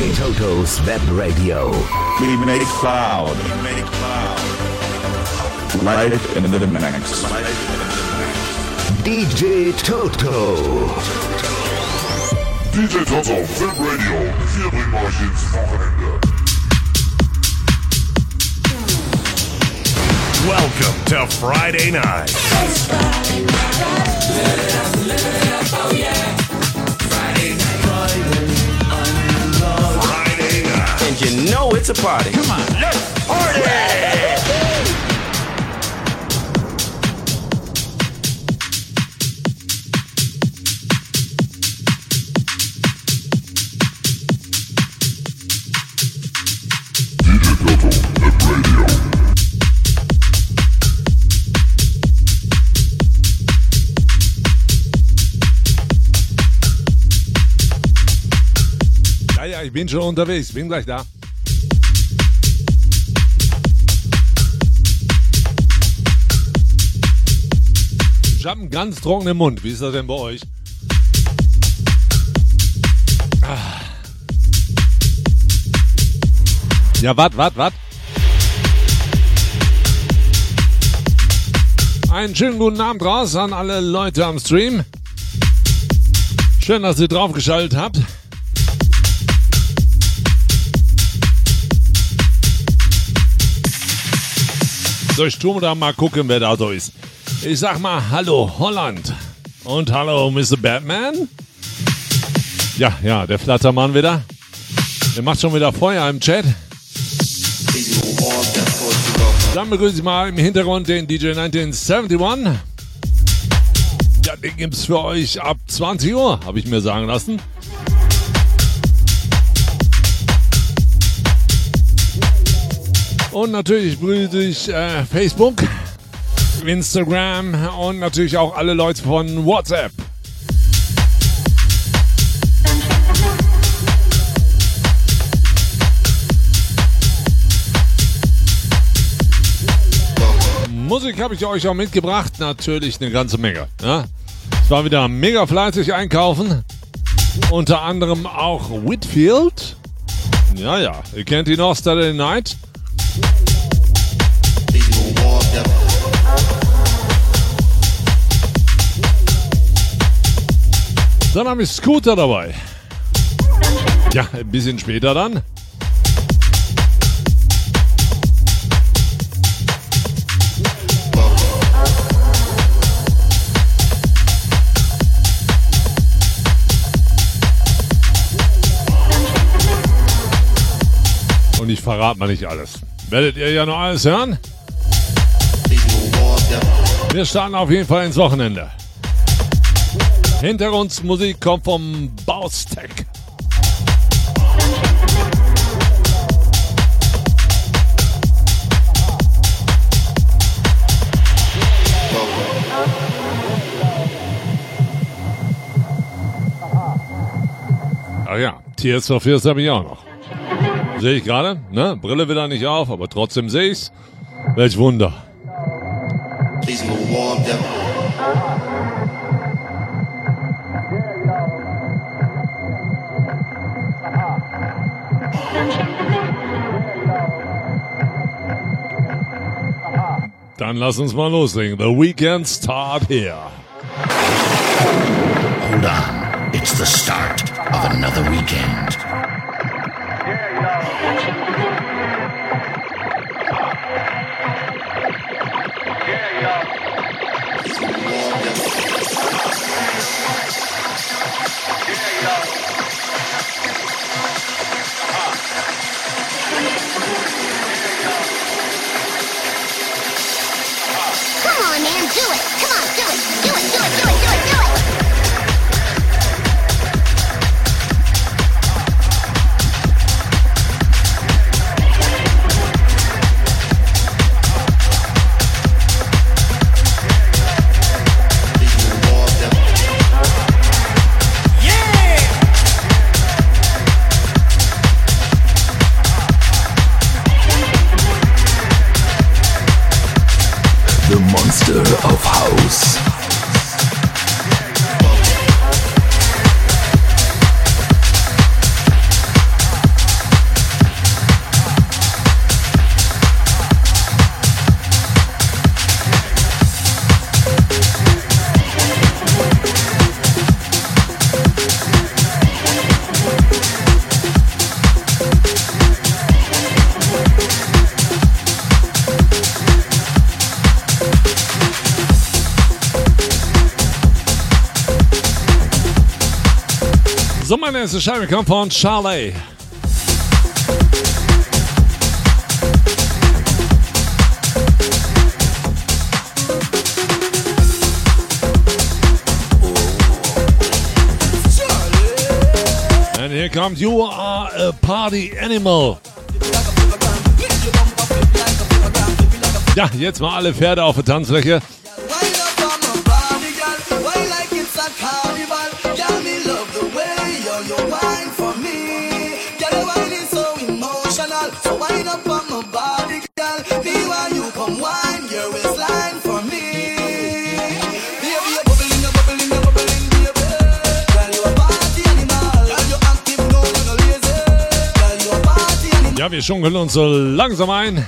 DJ Toto's Web Radio. We make cloud. We make cloud. Live in the mix. DJ Toto. DJ Toto, Web Radio. Wir bringen euch ins Wochenende. Welcome to Friday night. Friday you know it's a party. Come on, let's party! Bin schon unterwegs. Bin gleich da. Ich habe einen ganz trockenen Mund. Wie ist das denn bei euch? Ah. Ja, wat, wat, wat? Einen schönen guten Abend raus an alle Leute am Stream. Schön, dass ihr draufgeschaltet habt. So, ich tu da mal gucken, wer da so ist. Ich sag mal Hallo Holland und Hallo Mr. Batman. Ja, ja, der Flattermann wieder. Der macht schon wieder Feuer im Chat. Dann begrüße ich mal im Hintergrund den DJ 1971. Ja, den gibt's für euch ab 20 Uhr, habe ich mir sagen lassen. Und natürlich begrüße ich äh, Facebook, Instagram und natürlich auch alle Leute von WhatsApp. Musik habe ich euch auch mitgebracht, natürlich eine ganze Menge. Ja? Ich war wieder mega fleißig einkaufen, unter anderem auch Whitfield. Ja, ja, ihr kennt ihn noch, Saturday Night. Dann habe ich Scooter dabei. Ja, ein bisschen später dann. Und ich verrate mal nicht alles. Werdet ihr ja noch alles hören? Wir starten auf jeden Fall ins Wochenende. Hintergrundmusik kommt vom Baustech. Ach ja, Tears for habe ich auch noch. Sehe ich gerade, ne? Brille wieder nicht auf, aber trotzdem sehe ich's. Welch Wunder. Dann lass uns mal loslegen. The weekend start here. Hold on. It's the start of another weekend. heiße Scheibe kommt von Charley. And here comes You Are a Party Animal. Ja, jetzt mal alle Pferde auf der Tanzfläche. wir schunkeln uns so langsam ein.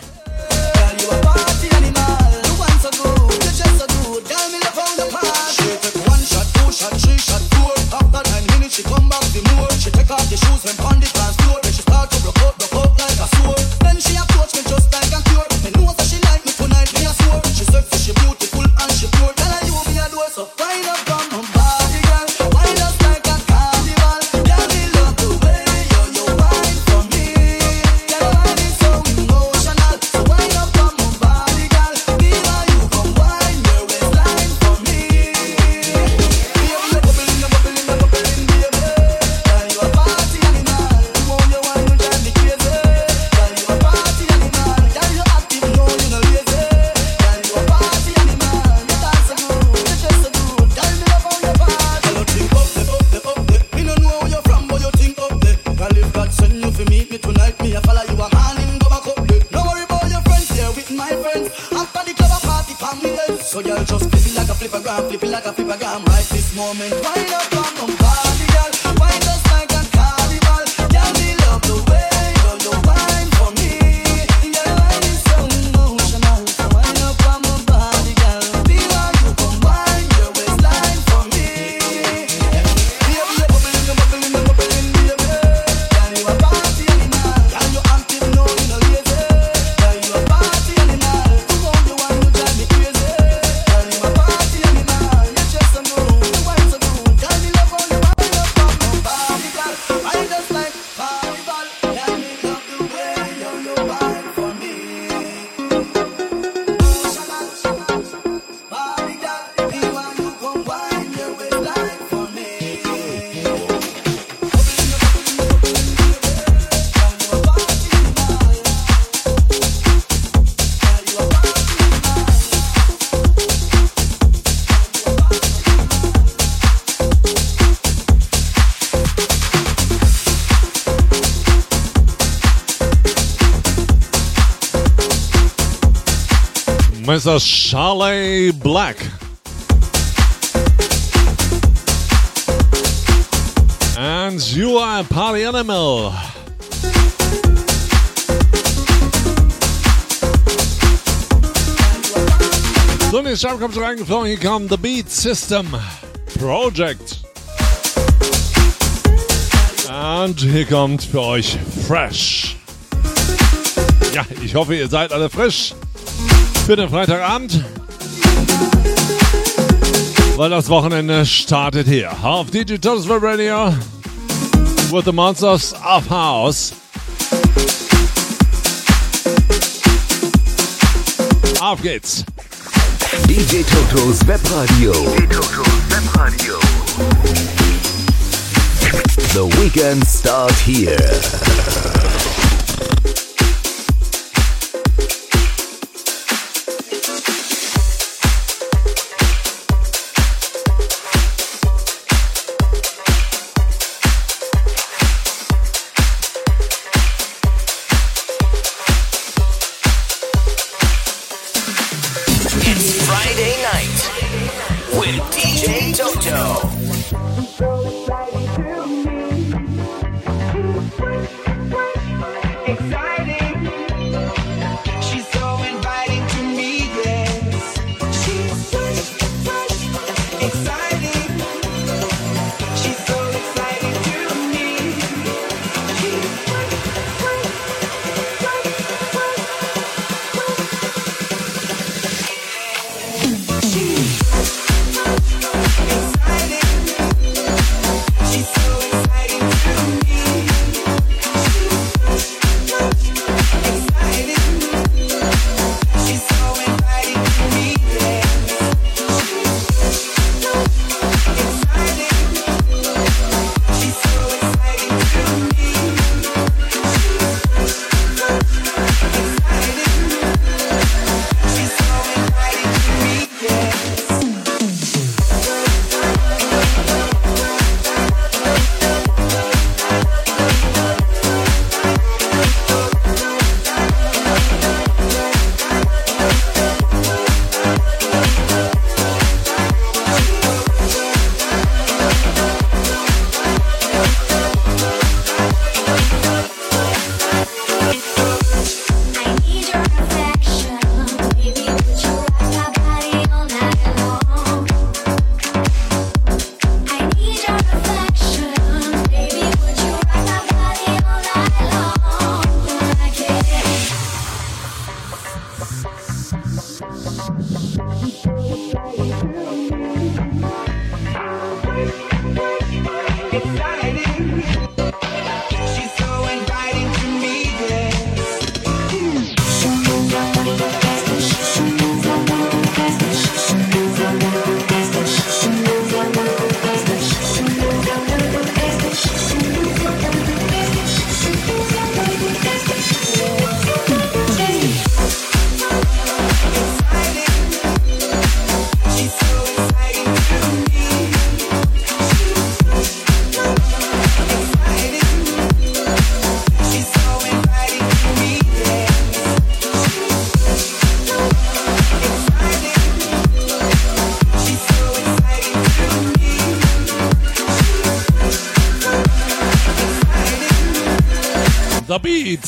Tag. And you are a party animal. So, nächste jetzt kommt schon reingeflogen. Hier kommt The Beat System Project. Und hier kommt für euch Fresh. Ja, ich hoffe, ihr seid alle frisch für den Freitagabend weil das Wochenende startet hier auf Digital Radio with the Monsters of House. Auf geht's! DJ Totos Webradio. DJ Totos Webradio. The weekend starts here.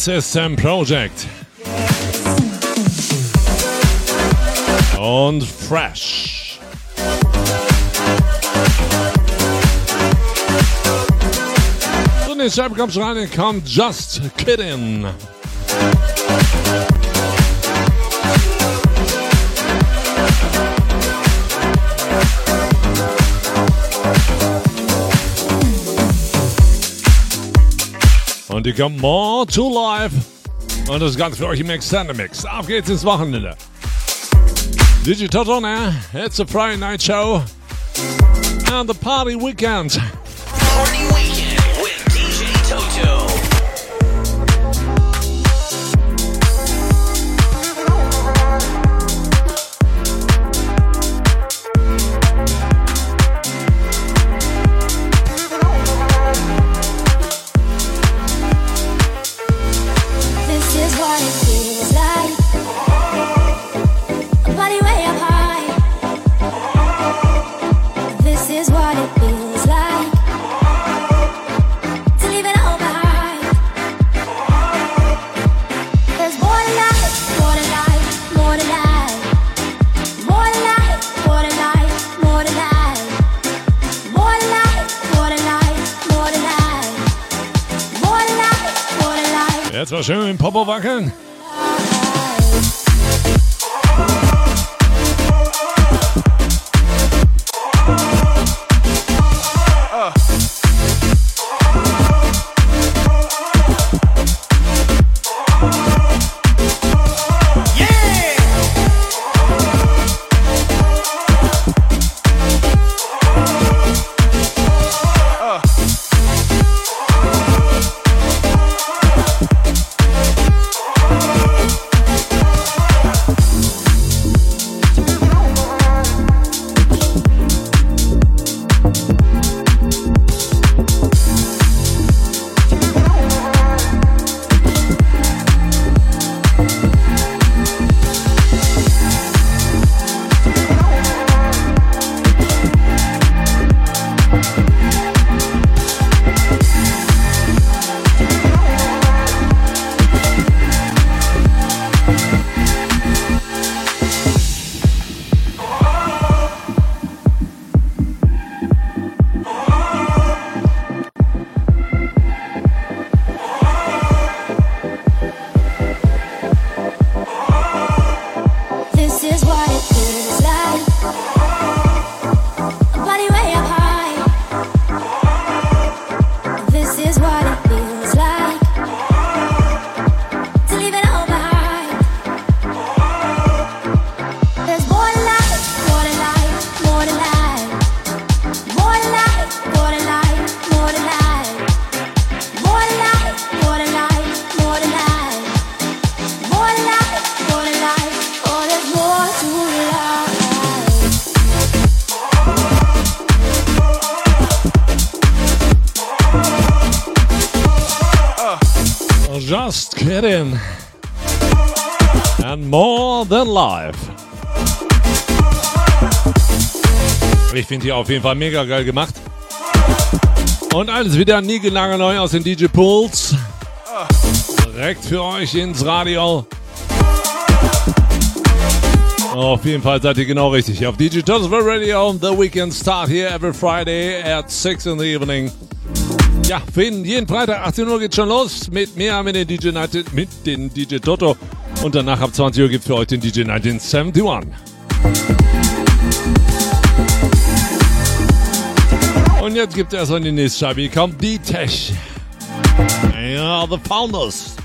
System Project. Und Fresh. So, nächste Scheibe kommt kommt Just Kidding. Und die More to Life. Und das Ganze für euch im Extended Mix. Auf geht's ins Wochenende. Digital on air. It's a Friday night show. And the party weekend. Ich finde die auf jeden Fall mega geil gemacht. Und alles wieder niegelnagelneu aus den DJ Pools. Direkt für euch ins Radio. Auf jeden Fall seid ihr genau richtig. Auf DJ Tosver Radio, The Weekend Start here every Friday at 6 in the evening. Ja, jeden, Freitag 18 Uhr geht's schon los mit mir, mit den DJ, 19, mit den DJ Toto. Und danach ab 20 Uhr gibt's für euch den DJ 1971. Und jetzt gibt es erstmal die nächste Scheibe. Hier kommt die Tech. Ja, The Founders.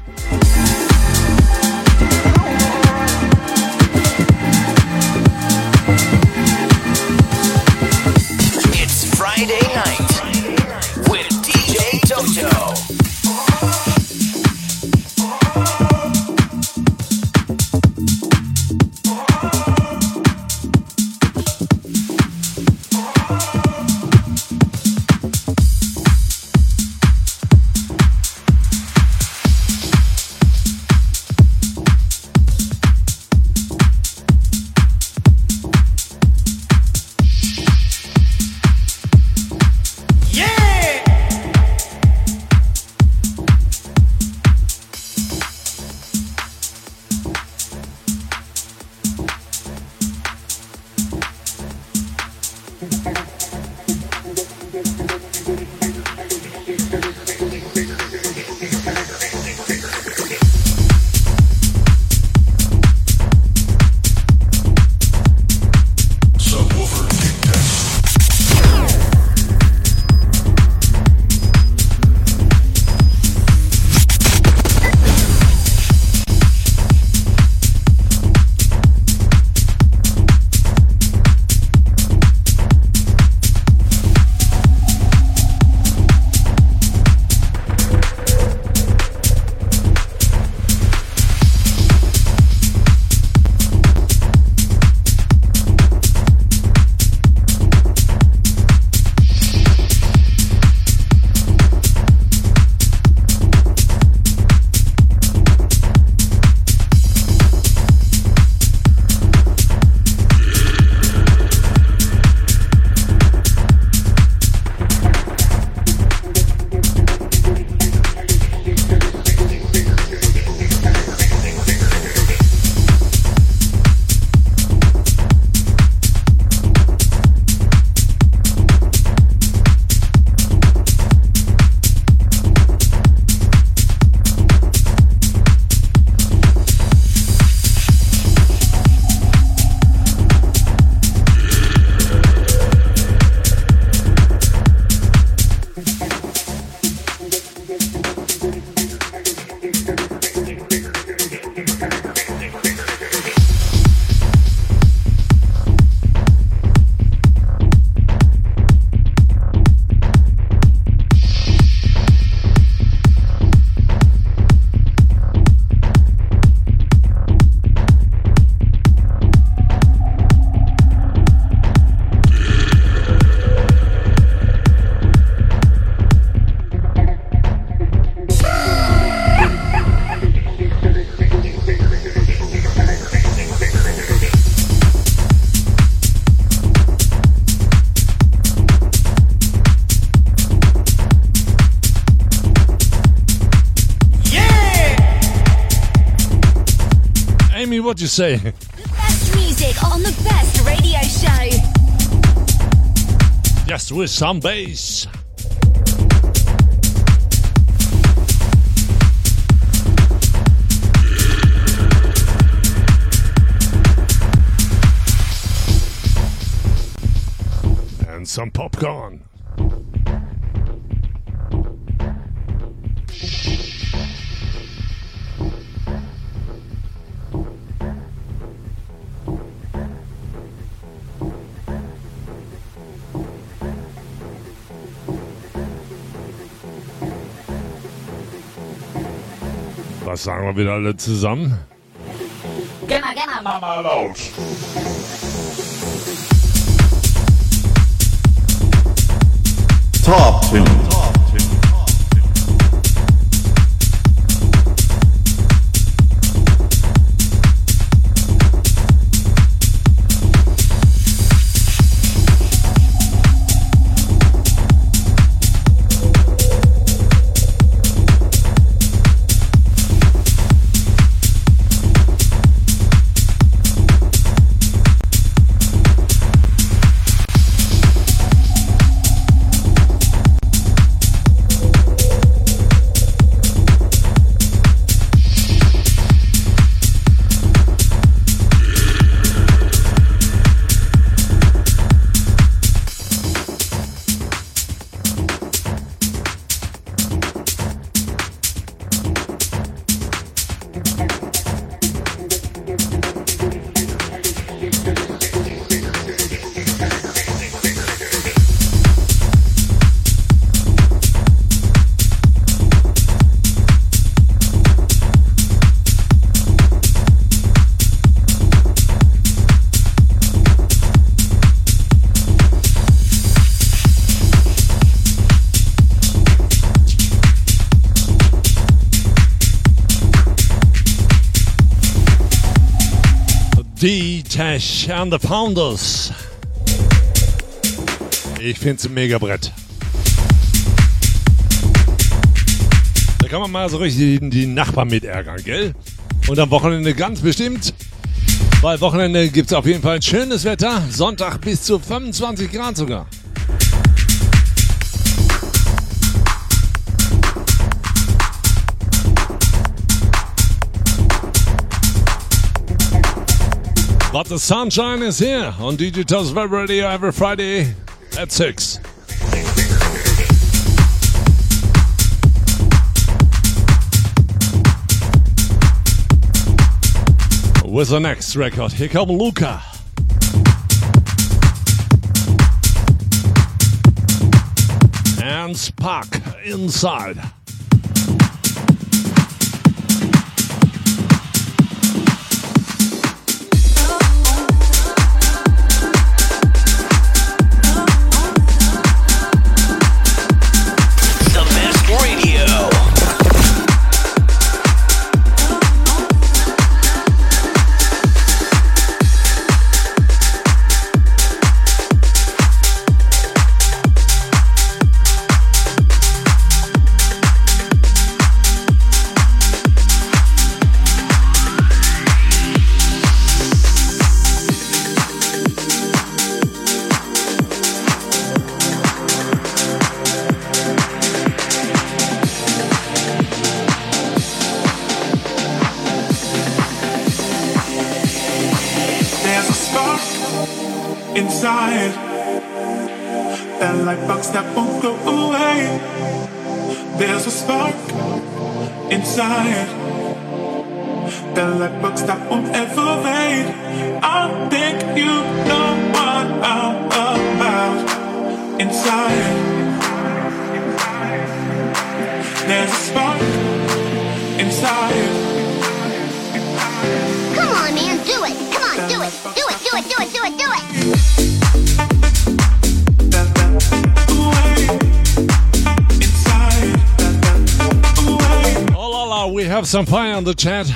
What do you? Best music on the best radio show. Yes, with some bass. And some popcorn. Was sagen wir wieder alle zusammen? Mama laut. Top 10. D-Tash and the Founders. Ich find's ein mega Brett. Da kann man mal so richtig die Nachbarn mit ärgern, gell? Und am Wochenende ganz bestimmt. Weil Wochenende gibt's auf jeden Fall ein schönes Wetter. Sonntag bis zu 25 Grad sogar. But the sunshine is here on Digital's Web Radio every Friday at 6. With the next record, here come Luca. And Spark inside. On the chat.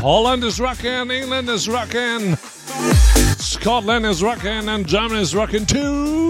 Holland is rocking, England is rocking, Scotland is rocking, and Germany is rocking too.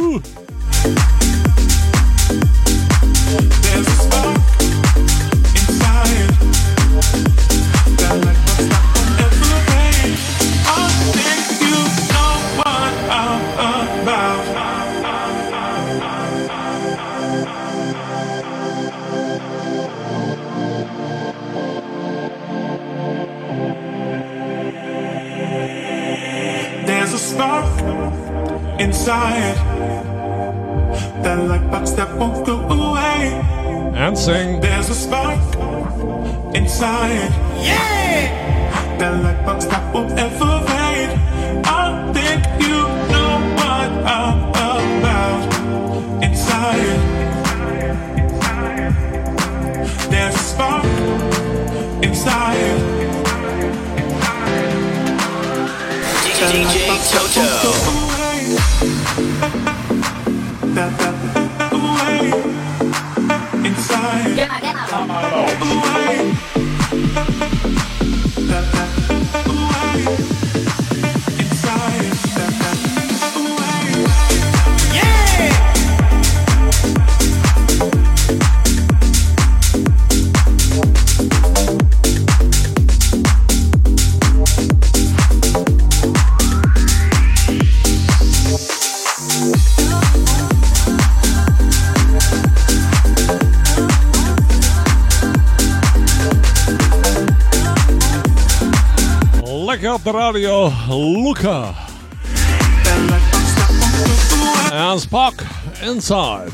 De radio, Luca. And Spock inside.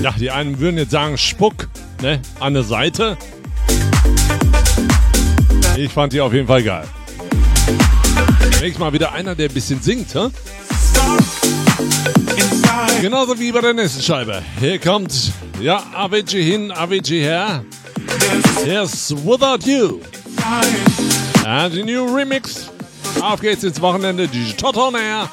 Ja, die einen würden jetzt sagen Spuck, ne, an der Seite. Ich fand die auf jeden Fall geil. Nächstes Mal wieder einer, der ein bisschen singt, hä? Genauso wie bei der nächsten Scheibe. Hier kommt, ja, Avicii hin, Avicii her. Here's Without You. And the new Remix. Auf geht's ins Wochenende. Tot on Air.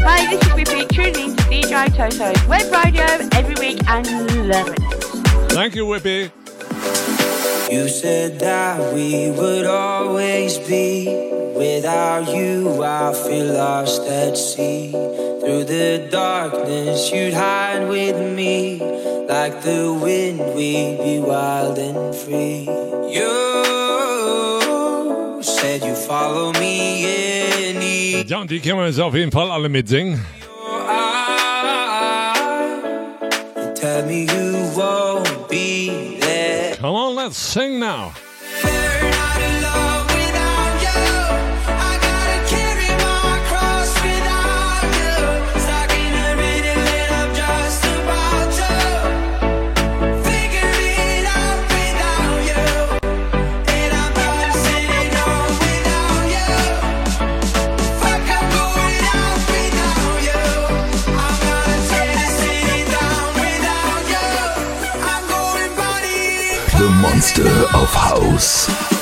Hi, this is Whippy, tuning in DJ Toto's web radio every week and loving it. Thank you, Whippy. You said that we would always be. Without you, I feel lost at sea. Through the darkness, you'd hide with me. Like the wind, we'd be wild and free. You said you follow me any. Und die können wir jetzt auf jeden Fall alle mitsingen. Tell me you let's sing now. Monster of House.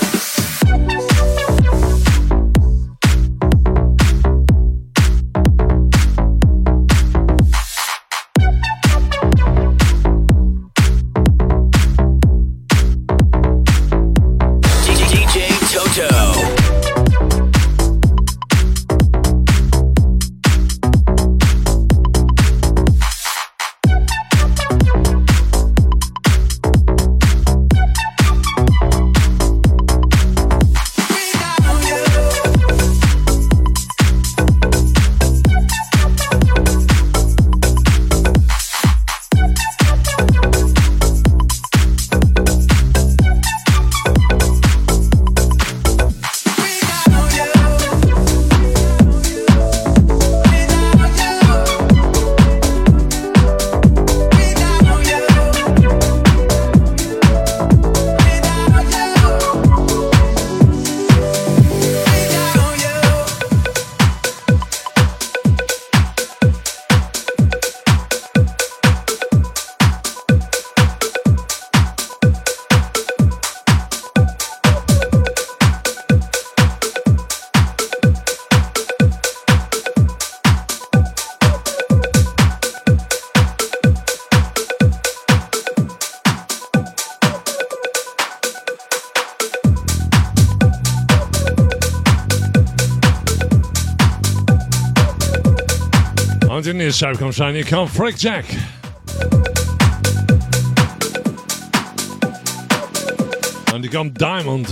Und die nächste Scheibe kommt schon. Hier kommt Freak Jack. Und die kommt Diamond.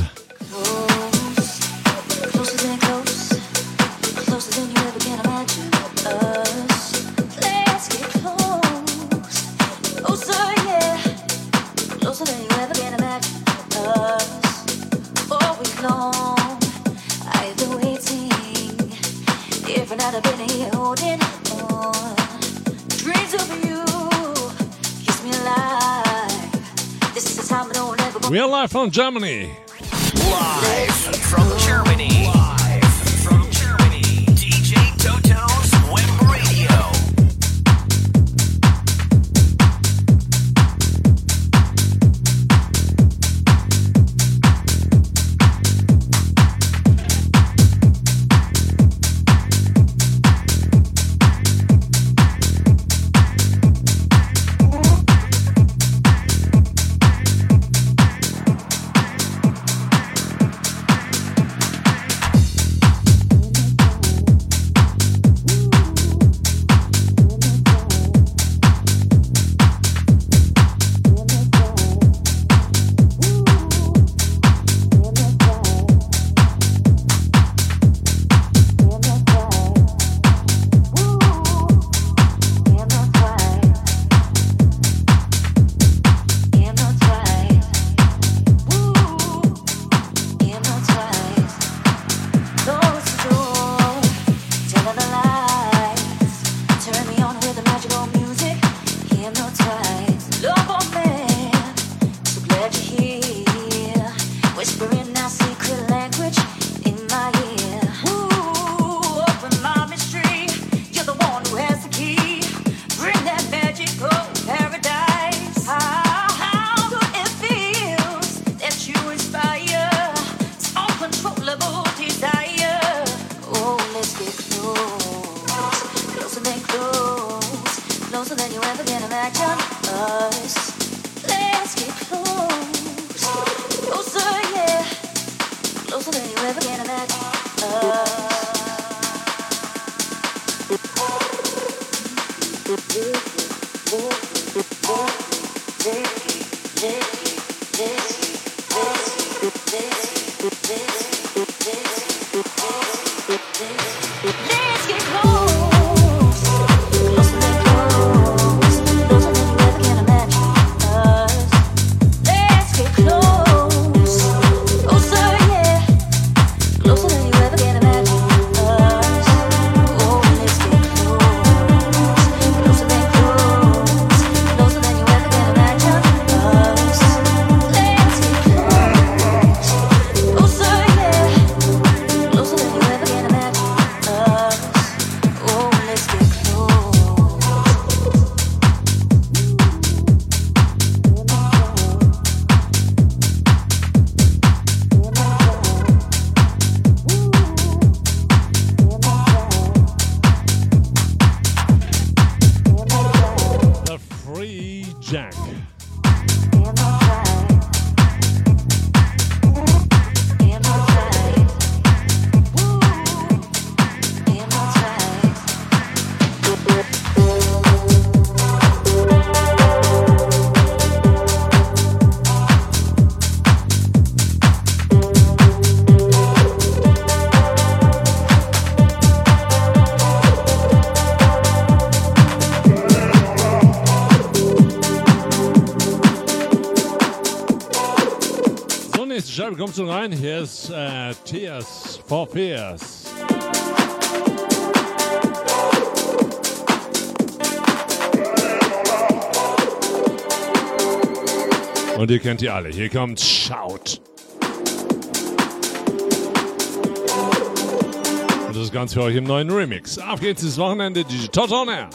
From Germany. Live from Germany. kommst du rein. Hier ist äh, Tears for Fears. Und ihr kennt die alle. Hier kommt Shout. Und das ist ganz für euch im neuen Remix. Auf geht's ins Wochenende. Digital Air.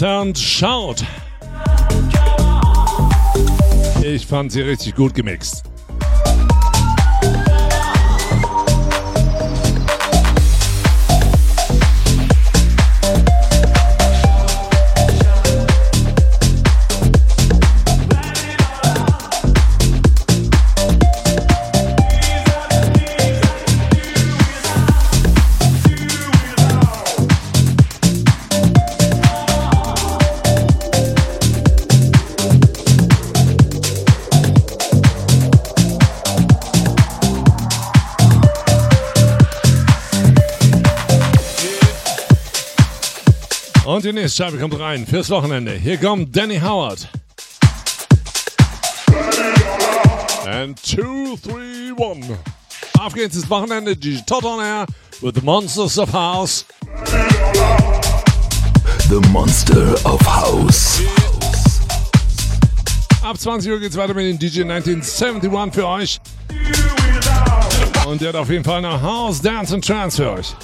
Fears und schaut. Ich fand sie richtig gut gemixt. Die nächste Scheibe kommt rein fürs Wochenende. Hier kommt Danny Howard. And two, three, one. Auf geht's ins Wochenende. Die Tot on Air with the Monsters of House. The Monster of House. Ab 20 Uhr geht's weiter mit dem DJ 1971 für euch. Und der hat auf jeden Fall noch House, Dance und Trance für euch.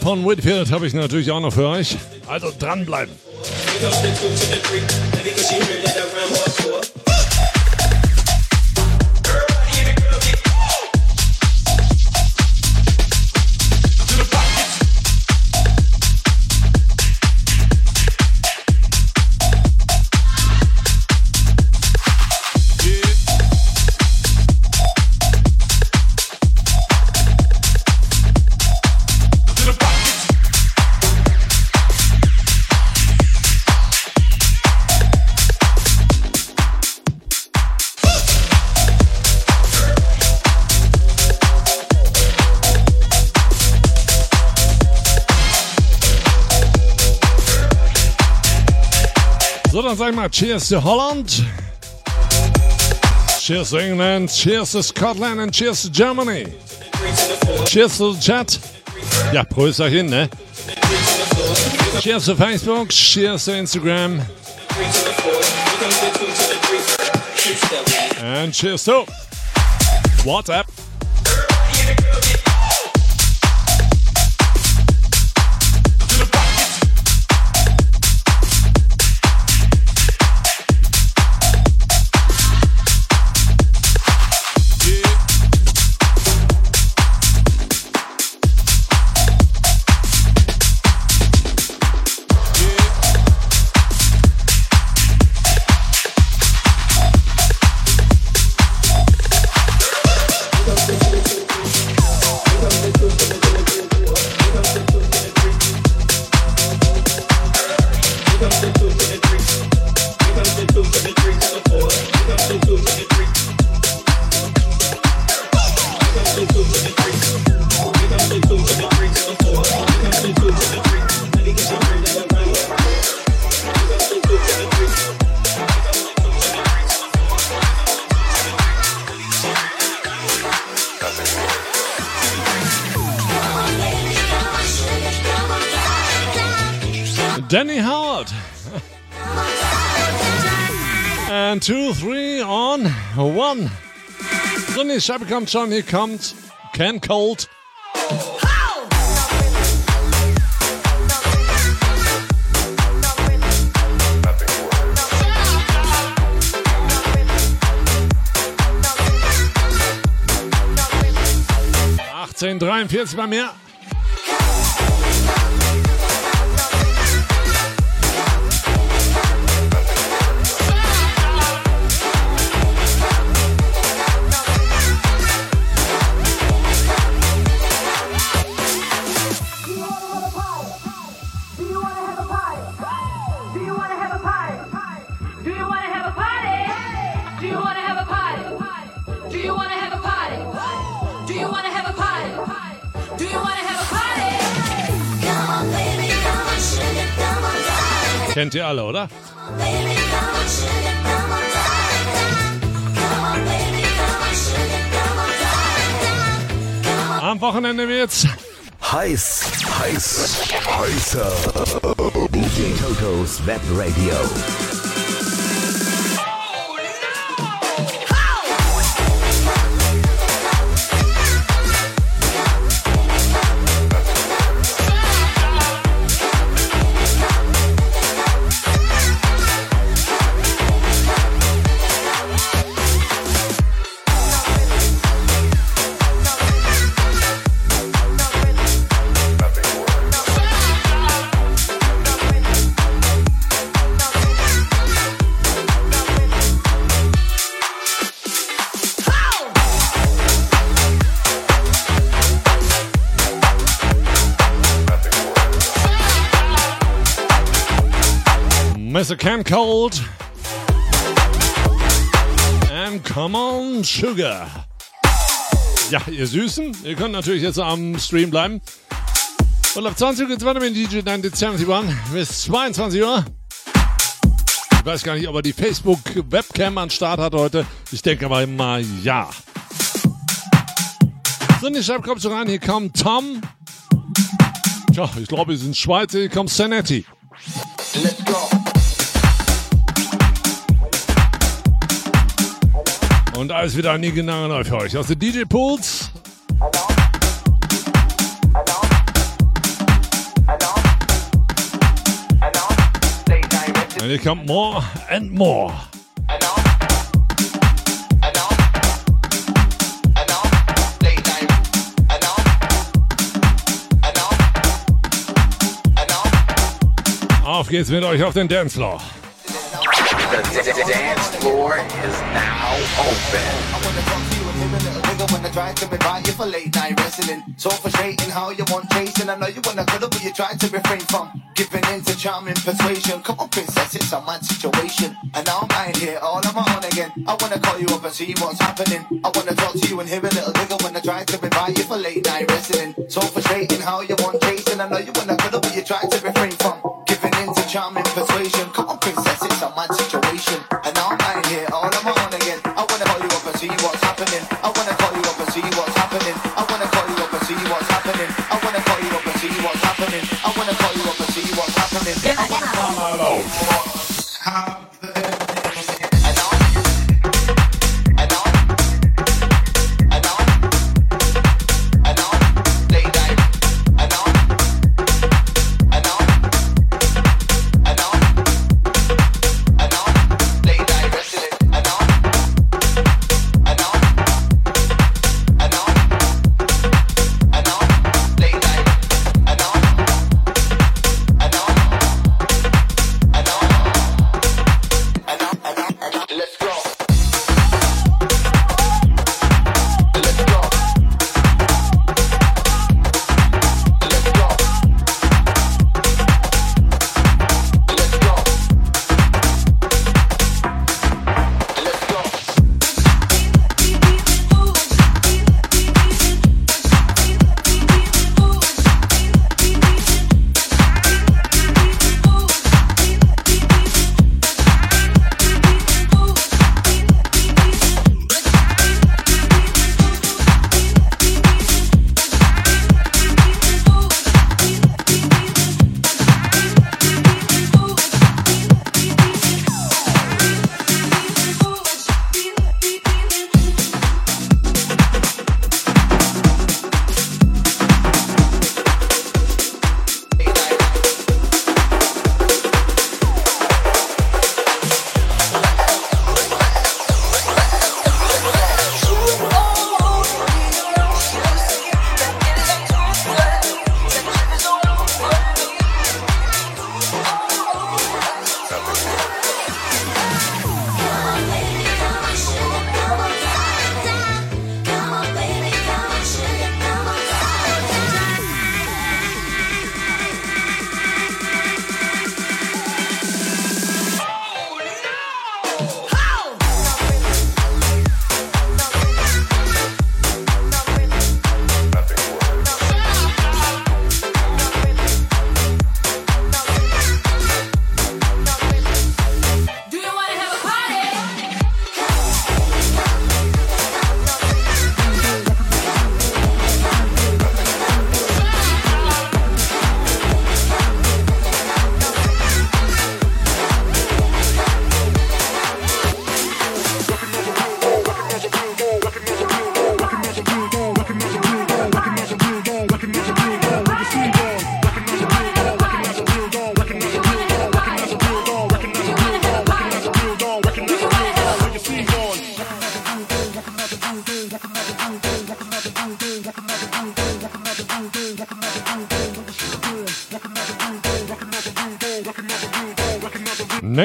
Von Whitfield habe ich natürlich auch noch für euch. Also dranbleiben. Ich mal Cheers to Holland. Cheers to England. Cheers to Scotland and Cheers to Germany. Cheers to the Chat. Ja, Prösterchen, ne? Cheers to Facebook. Cheers to Instagram. And cheers to WhatsApp. Scheibe kommt schon. Hier kommt Ken Cold. Achtzehn, 43 bei mir. Kennt ihr alle, oder? Am Wochenende wird's heiß, heiß, heißer. DJ Toto's Web Radio. Ken Cold. And come on, Sugar. Ja, ihr Süßen, ihr könnt natürlich jetzt am Stream bleiben. Und ab 20 Uhr geht's weiter mit DJ 9 Dezember One bis 22 Uhr. Ich weiß gar nicht, ob er die Facebook-Webcam an Start hat heute. Ich denke aber mal ja. So, in die Schreib kommt so rein. Hier kommt Tom. Tja, ich glaube, wir sind Schweizer. Hier kommt Sanetti. Und alles wieder an die Gnade für euch aus den DJ Pools. Und hier kommt More and More. Auf geht's mit euch auf den Dancefloor. The dance floor is now open. I wanna talk to you and him and nigga when I try to invite you for late night wrestling. So frustrating how you want chasing. I know you wanna cuddle, but you try to refrain from giving in to charming persuasion. Come on, princess, it's a mad situation. And now I'm lying here all on my own again. I wanna call you up and see what's happening. I wanna talk to you and hear a little wiggle when I try to invite you for late night wrestling. So frustrating how you want chasing. I know you wanna cuddle, but you try to refrain from giving in to charming persuasion. Come on, princess,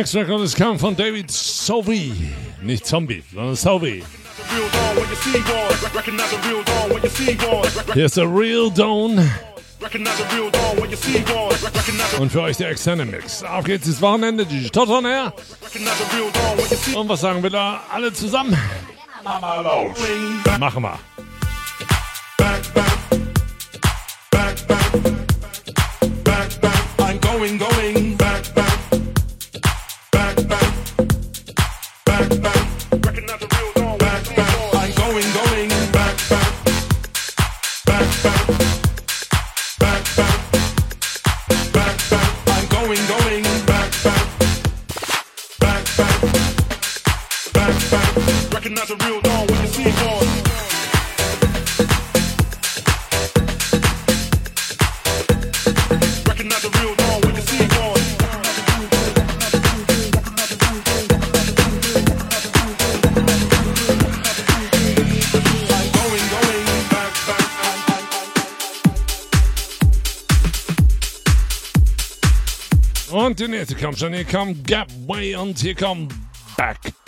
Next record is coming von David Sovey. Nicht Zombie, sondern Sovey. Hier ist der Real Dawn. Und für euch der externe Mix. Auf geht's ins Wochenende, die on Air. Und was sagen wir da alle zusammen? Machen wir. I'm going, going Und die nächste kommt schon. Hier kommt Gap Way und hier kommt Back.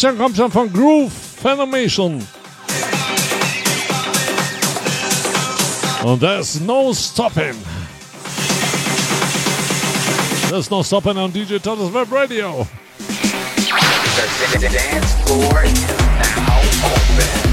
Nächster kommt schon von Groove Phenomenation. Und there's no stopping. There's no stopping on DJ Toto's Web Radio. The dance floor is now open.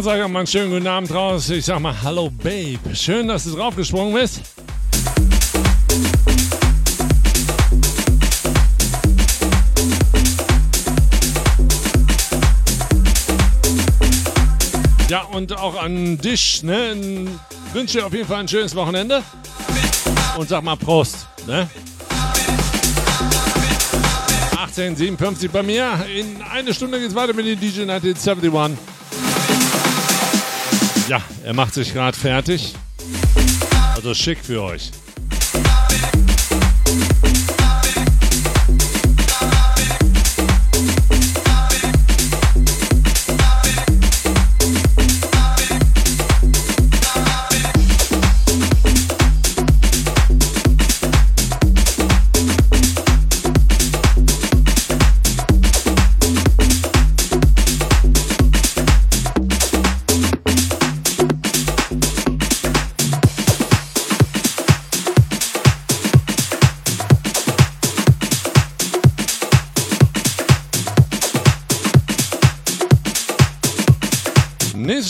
Ich auch mal einen schönen guten Abend raus. Ich sag mal Hallo Babe. Schön, dass du draufgesprungen bist. Ja, und auch an dich, ne? Wünsche dir auf jeden Fall ein schönes Wochenende. Und sag mal Prost, ne? 1857 bei mir. In eine Stunde geht's weiter mit den DJ 1971. Ja, er macht sich gerade fertig. Also schick für euch.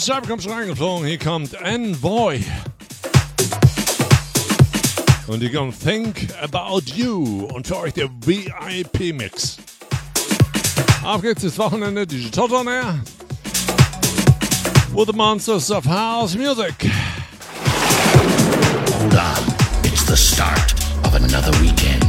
Scheibe kommt reingeflogen. Hier kommt Envoy. Und die kommt Think About You. Und für euch der VIP-Mix. Auf geht's das Wochenende. Toto on Air. With the Monsters of House Music. Hold on. It's the start of another weekend.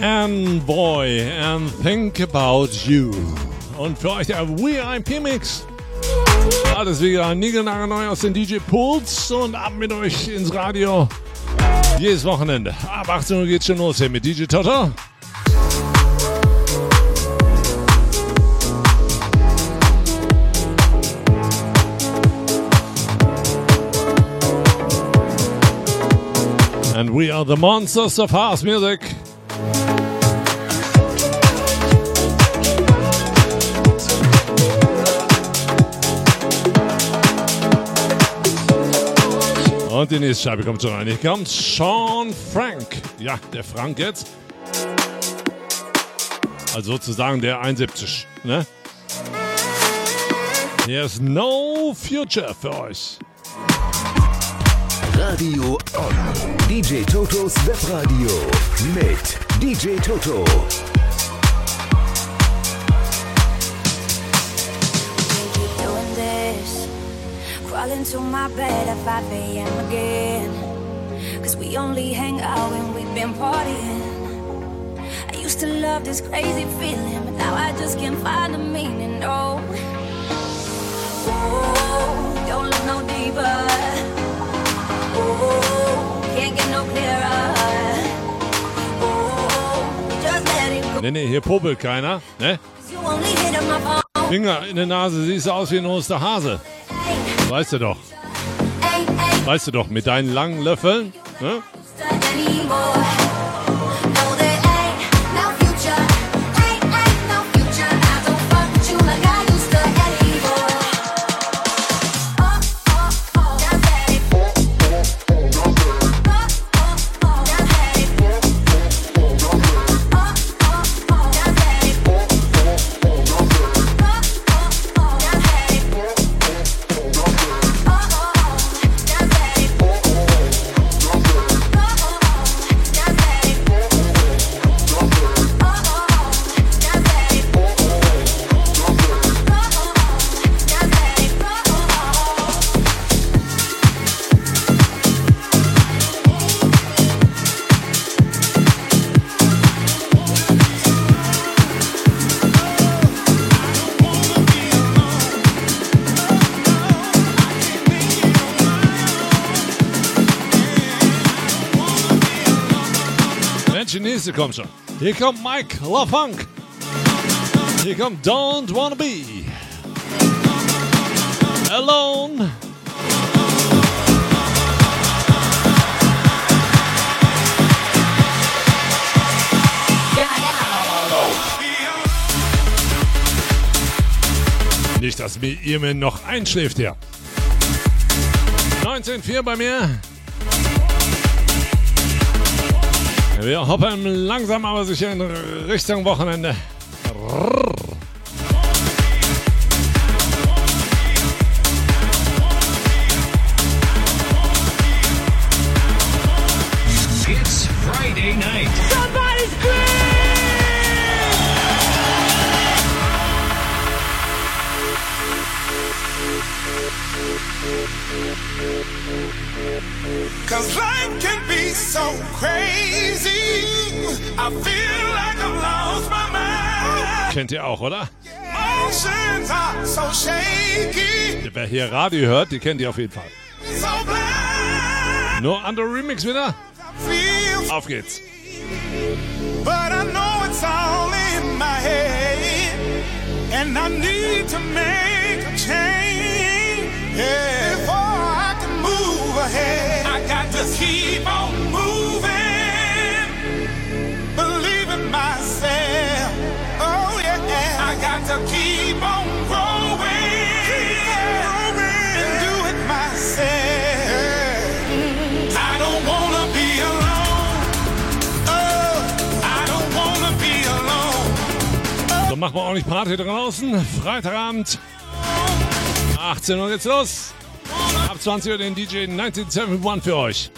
Envoy and Think About You. Und für euch der VIP-Mix. Alles wieder niegelnagelneu aus den DJ-Pools und ab mit euch ins Radio. Jedes Wochenende. Ab 18 Uhr geht's schon los hier mit DJ Toto. And we are the monsters of house music. Und die nächste Scheibe kommt schon rein. Hier kommt Sean Frank. Ja, der Frank jetzt. Also sozusagen der 71. Ne? Hier ist No Future für euch. Radio On. DJ Totos Webradio mit DJ Toto. Crawling to my bed at 5 a.m. again. Cause we only hang out when we've been partying. I used to love this crazy feeling, but now I just can't find the meaning. No. Oh, don't look no deeper. Oh, can't get no clearer. Oh, just let it go. Ne, ne, hier popelt keiner. Ne? You only hit on my phone. Finger in der Nase, siehst aus wie ein Osterhase. Weißt du doch. Weißt du doch, mit deinen langen Löffeln. Ne? Nächste kommt schon. Hier kommt Mike LaFunk. Hier kommt Don't Wanna Be. Alone. Nicht, dass mir ihr mir noch einschläft hier. 19.4 bei mir. Wir hoppen langsam aber sicher in Richtung Wochenende. It's Friday night. Cause so crazy. I feel like I've lost my mind. Kennt ihr auch, oder? Emotions are so shaky. Wer hier Radio hört, die kennt ihr auf jeden Fall. So blind. Nur andere Remix wieder? Auf geht's. But I know it's all in my head. And I need to make a change. Yeah. Before I can move ahead, I got to keep on machen wir auch nicht Party draußen. Freitagabend. 18 Uhr geht's los. Ab 20 Uhr den DJ 1971 für euch.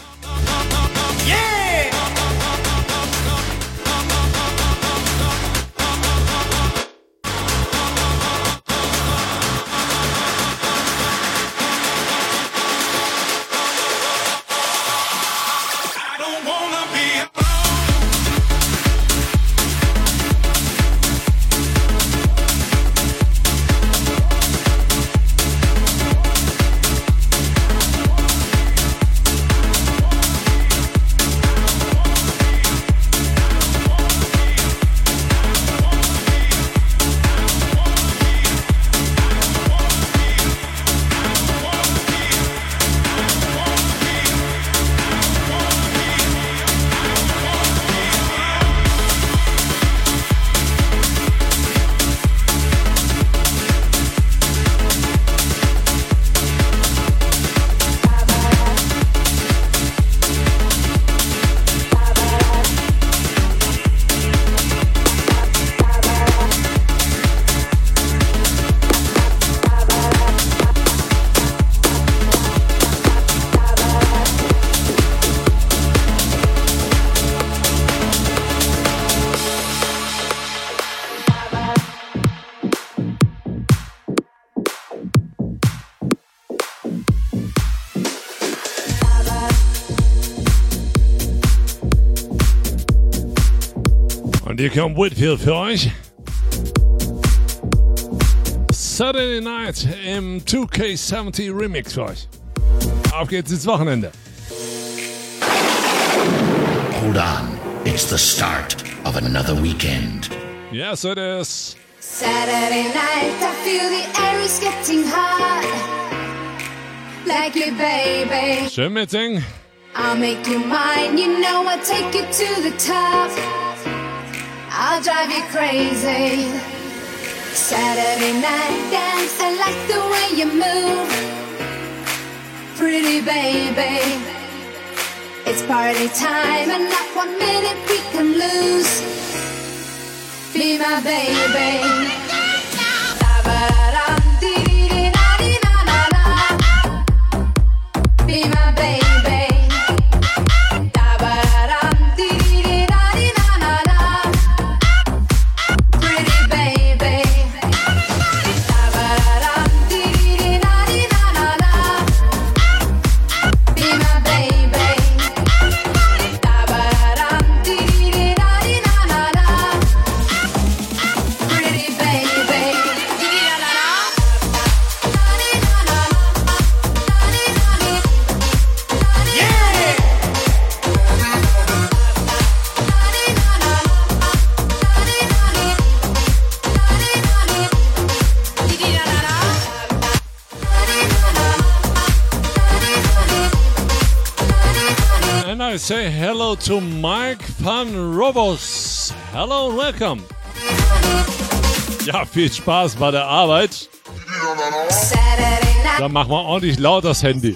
Und hier kommt Whitfield für euch. Saturday Night im 2K70 Remix für euch. Auf geht's ins Wochenende. Hold on. It's the start of another weekend. Yes, it is. Saturday night, I feel the air is getting hot. Like it, baby. Schön mitsingen. I'll make you mine, you know I'll take you to the top. I'll drive you crazy. Saturday night dance, I like the way you move. Pretty baby. It's party time and not one minute we can lose. Be my baby. To Mike van Robos. Hello and welcome. Ja, viel Spaß bei der Arbeit. Dann mach mal ordentlich laut das Handy.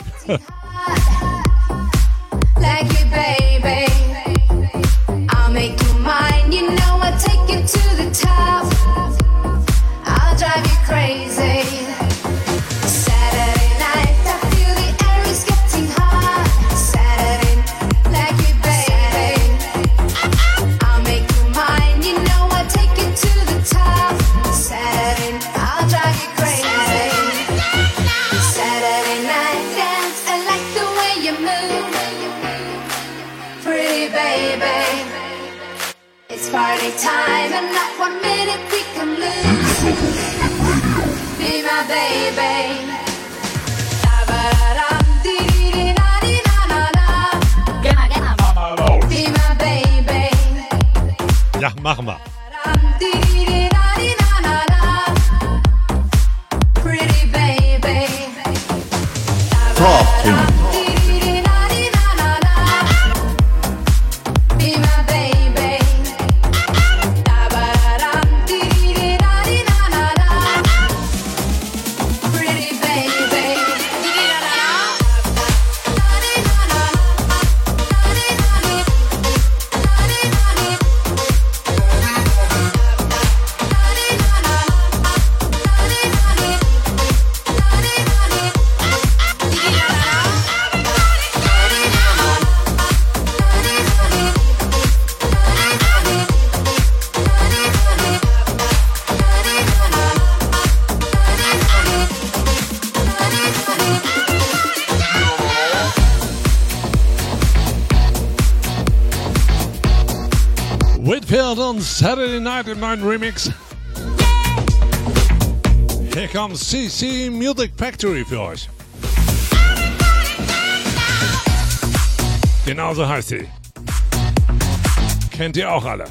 Neuen Remix. Hier kommt CC Music Factory für euch. Genauso heißt sie. Kennt ihr auch alle.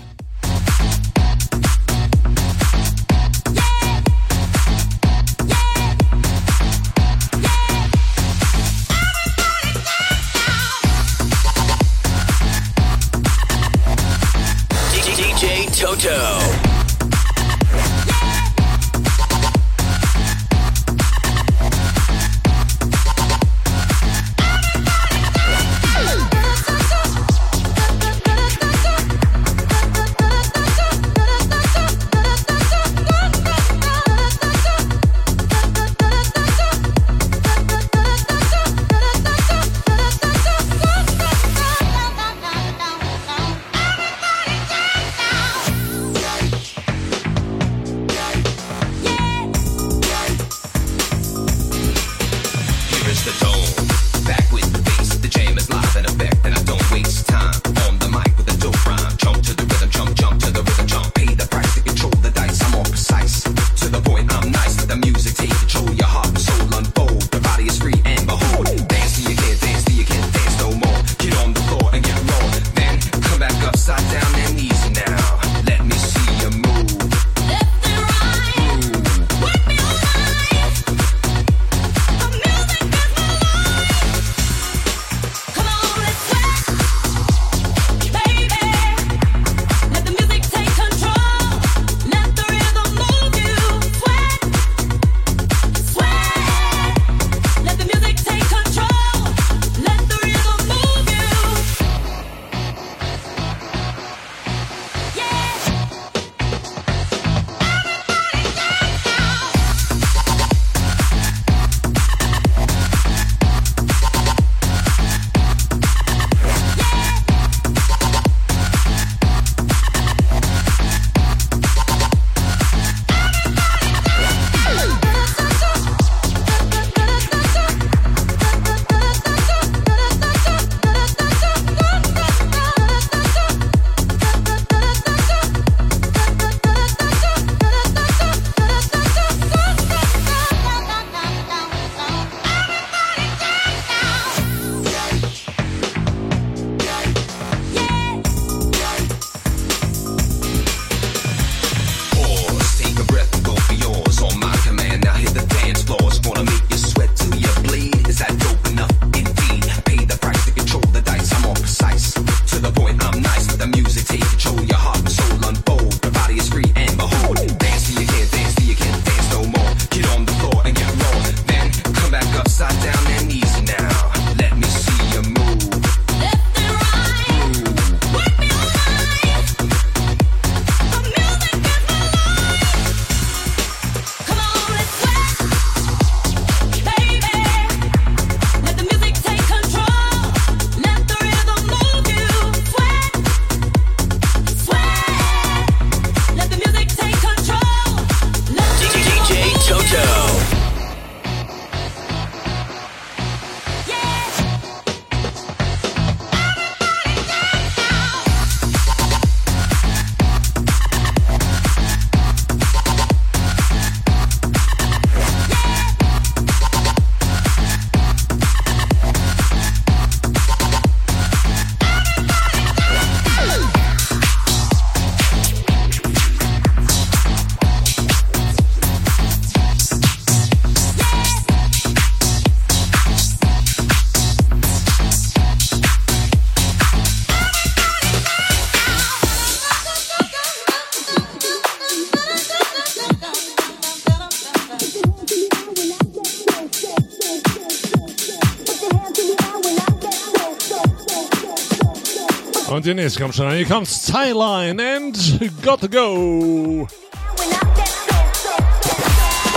Deniz comes on. Here comes Tyline and got to go.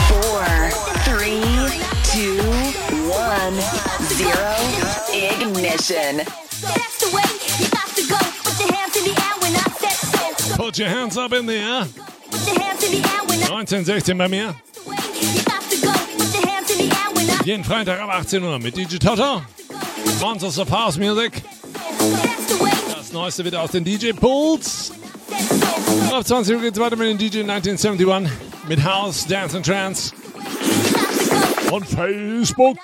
Four, three, two, one, zero, ignition. Put your hands up in the air. 1916 bei mir. Jeden Freitag ab 18 Uhr mit DJ Toto. Monsters of House Music. Das Neueste wieder aus den DJ Pools. Auf 20 Uhr geht's weiter mit dem DJ 1971 mit House, Dance and Trance und Facebook.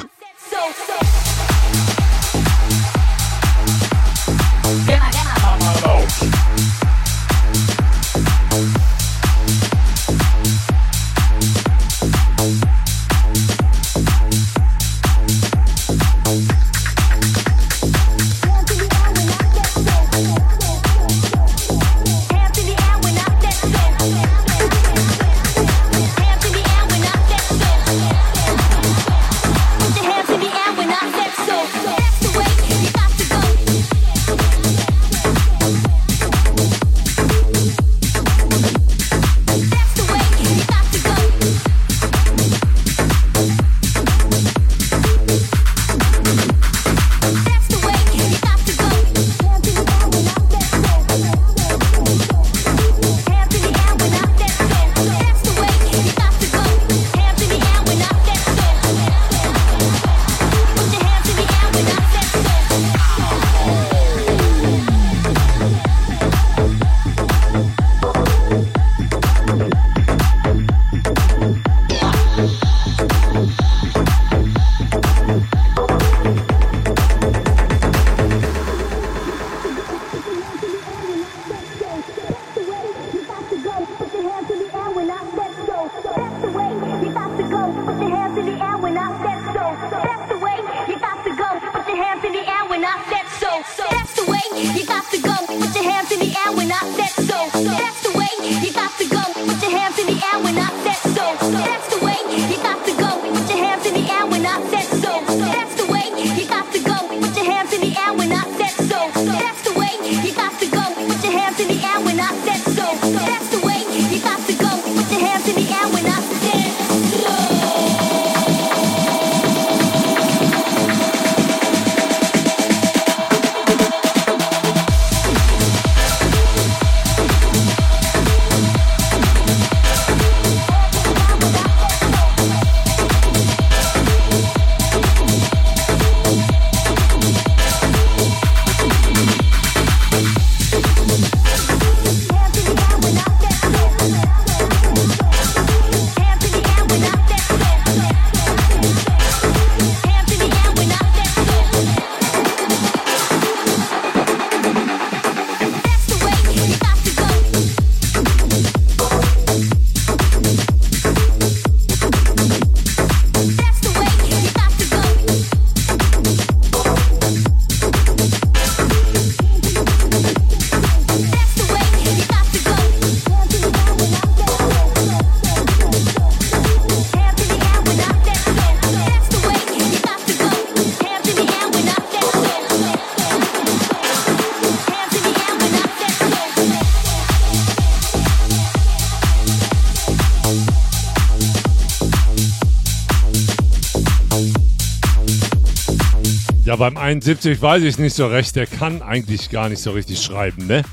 beim 71 weiß ich nicht so recht. Der kann eigentlich gar nicht so richtig schreiben, ne?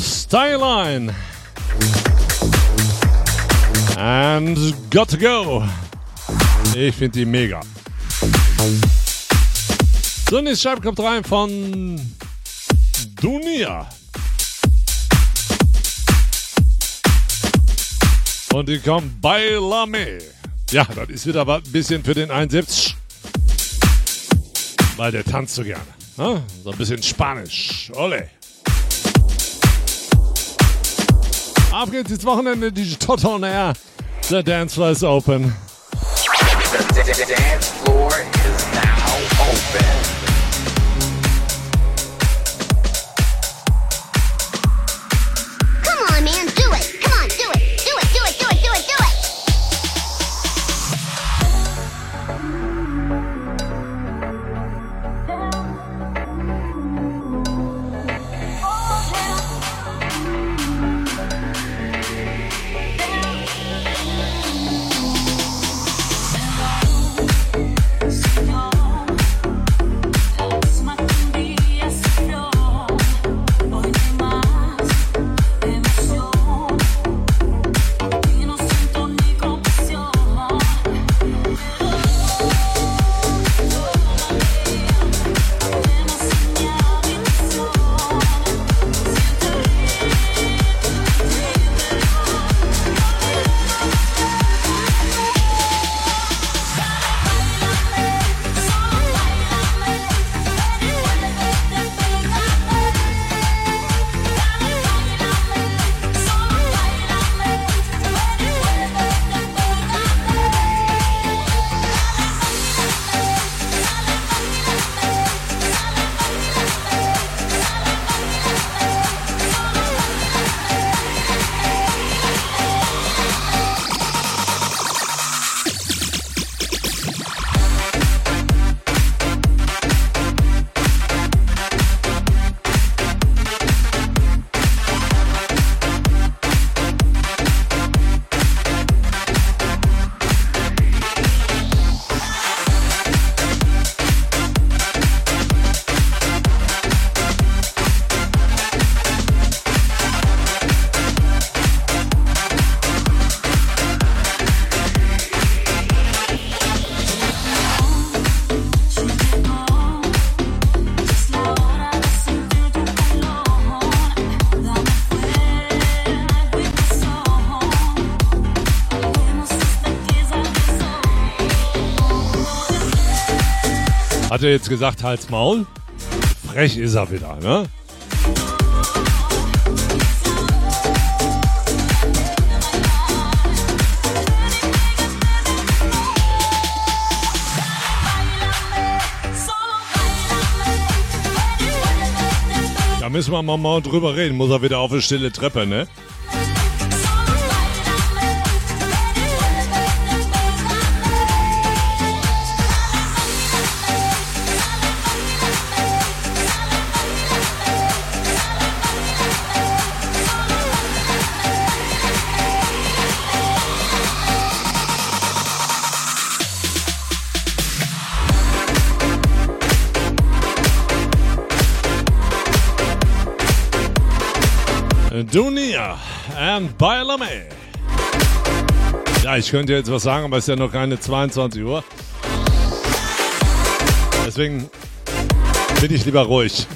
Styline. And got to go. Ich finde die mega. So, nächste Scheibe kommt rein von Dunia. Und die kommen kommt Bailame. Ja, das ist wieder ein bisschen für den Einsatz. Weil der tanzt so gerne. Ne? So ein bisschen Spanisch. Ole. Auf geht's ins Wochenende, die Total Air. The dance floor is open. The, the, the dance floor is now. Hat er jetzt gesagt, Hals Maul? Frech ist er wieder, ne? Da müssen wir mal, mal drüber reden. Muss er wieder auf eine stille Treppe, ne? Dunia and Bailame. Ja, ich könnte jetzt was sagen, aber es ist ja noch keine 22 Uhr. Deswegen bin ich lieber ruhig.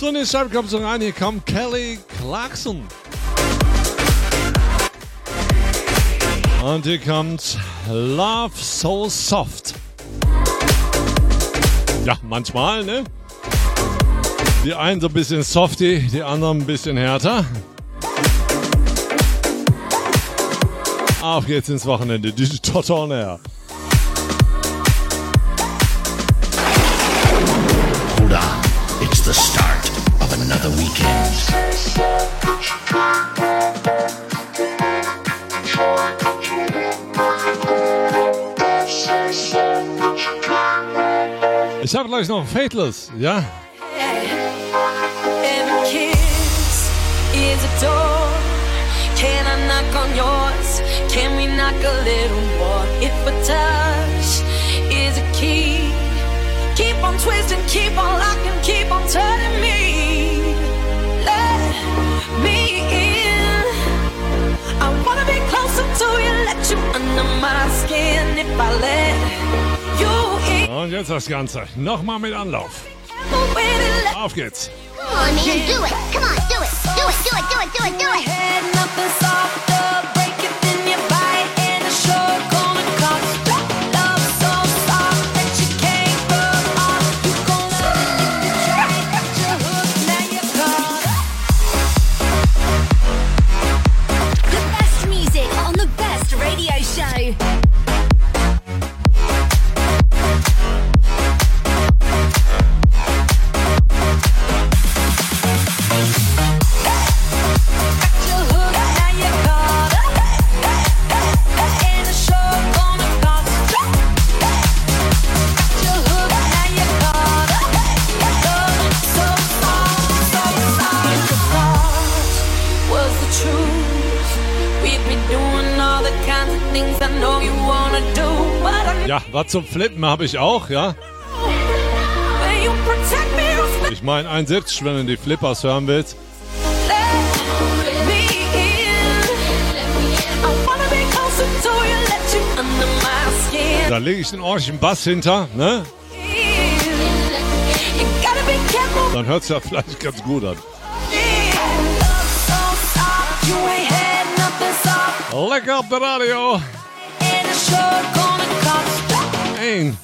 So, in den Start kommt so rein. Hier kommt Kelly Clarkson. Und hier kommt Love So Soft. Ja, manchmal, ne? Die einen so ein bisschen softy, die anderen ein bisschen härter. Auf geht's ins Wochenende. Digital on Air. Hold on. It's the start of another weekend. Ich habe gleich noch Fateless, ja? Door. Can I knock on yours? Can we knock a little more? If a touch is a key, keep on twisting, keep on locking, keep on turning me. Let me in. I wanna be closer to you, let you under my skin. If I let you in. Und jetzt das Ganze. Nochmal mit Anlauf. Auf geht's. Come on, man, do it. Come on, do it. Do it, do it, do it, do it, do it. Head nothing softer, break was zum Flippen habe ich auch, ja? Ich meine, ein Sitz, wenn du die Flippers hören willst. Da lege ich den ordentlichen Bass hinter, ne? Dann hört's ja vielleicht ganz gut an. So soft, you ain't had nothing soft, Leck ab der Radio. 1,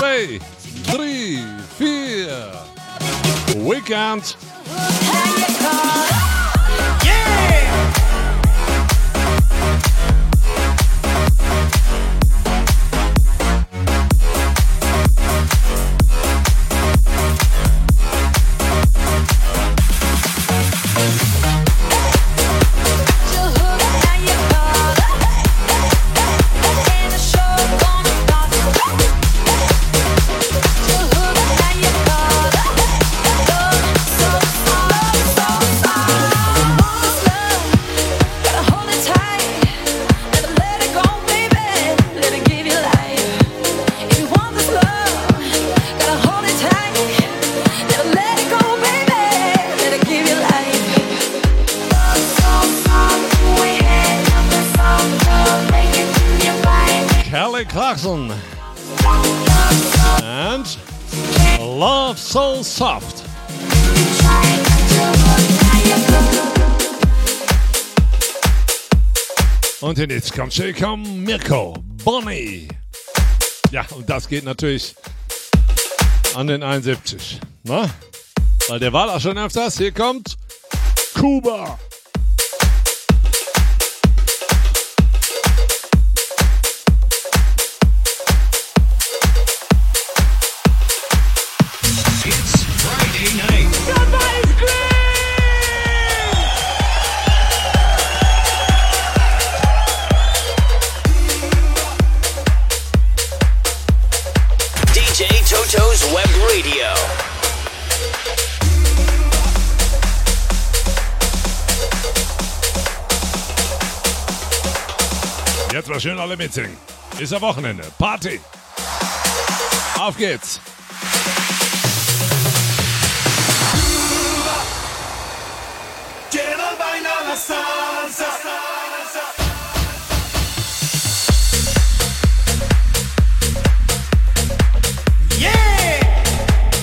2, 3, 4. Weekend. Kelly Clarkson. And Love So Soft. Und jetzt kommt Jacob Mirko Bonnie. Ja, und das geht natürlich an den 71. Na? Weil der war da schon öfters. Hier kommt Kuba. Schön alle mitsingen. Ist ja Wochenende. Party. Auf geht's.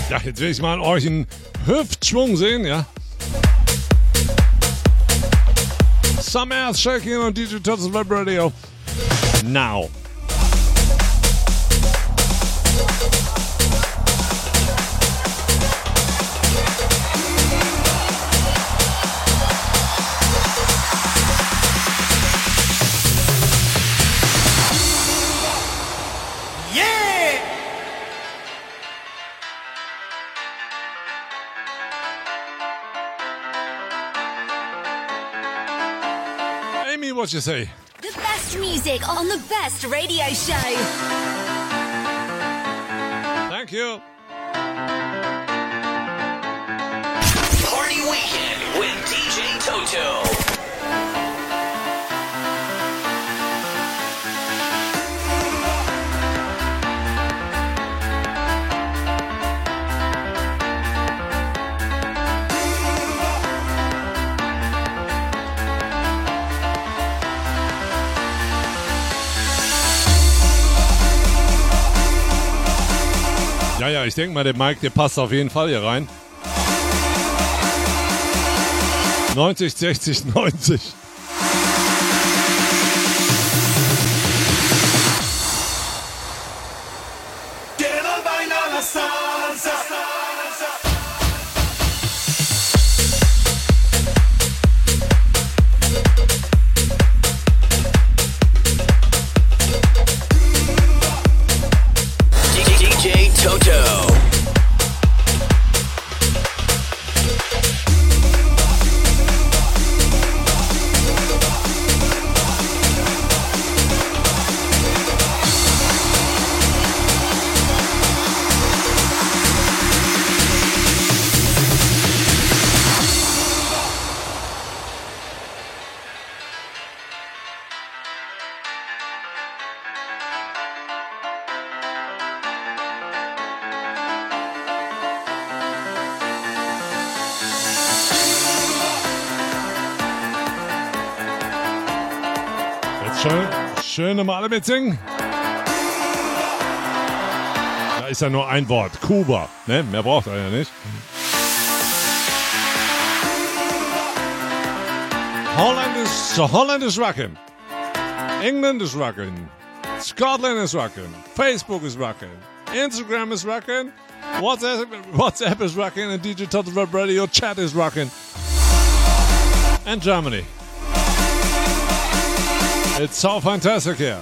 Ja, jetzt will ich mal euch einen Hüftschwung sehen, ja. Some ass shaking on DJ Toto's Web Radio. Now. What you say? The best music on the best radio show. Thank you. Party Weekend with DJ Toto. Ja, ja, ich denke mal, der Mike, der passt auf jeden Fall hier rein. 90, 60, 90. Mitsingen. Da ist ja nur ein Wort. Kuba. Ne? Mehr braucht er ja nicht. Holland is, Holland is rocking. England is rocking. Scotland is rocking. Facebook is rocking. Instagram is rocking. WhatsApp, WhatsApp is rocking. And DJ Total Web Radio chat is rocking. And Germany. It's so fantastic here.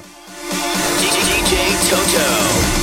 DJ Toto.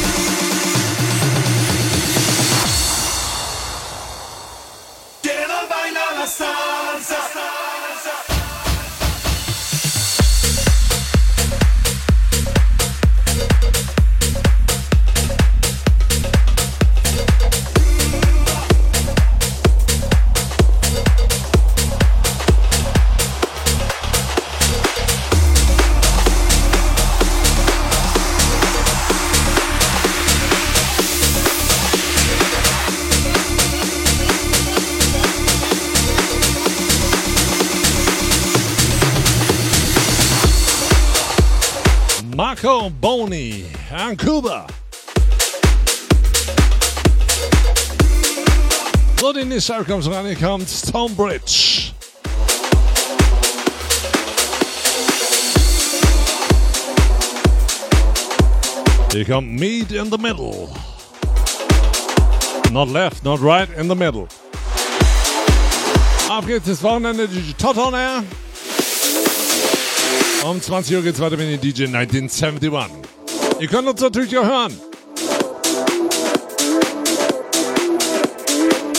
And Cuba. So, die nächste kommt ran, hier kommt Stonebridge. Hier kommt Meet in the Middle. Not left, not right, in the middle. Auf geht's das Wochenende, Tot on Air. Um 20 Uhr geht's weiter mit dem DJ 1971. Ihr könnt uns natürlich auch hören.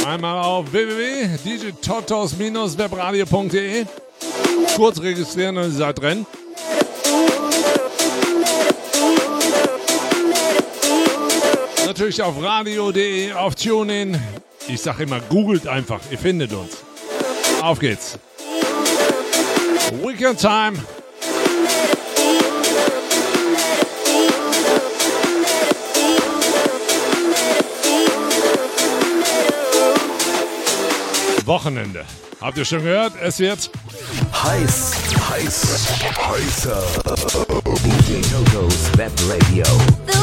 Einmal auf www.djtotos-webradio.de Kurz registrieren und ihr seid drin. Natürlich auf radio.de, auf TuneIn. Ich sag immer, googelt einfach, ihr findet uns. Auf geht's. Weekend Time. Wochenende. Habt ihr schon gehört? Es wird Heiß, heiß, heißer. DJ Toto's Web Radio.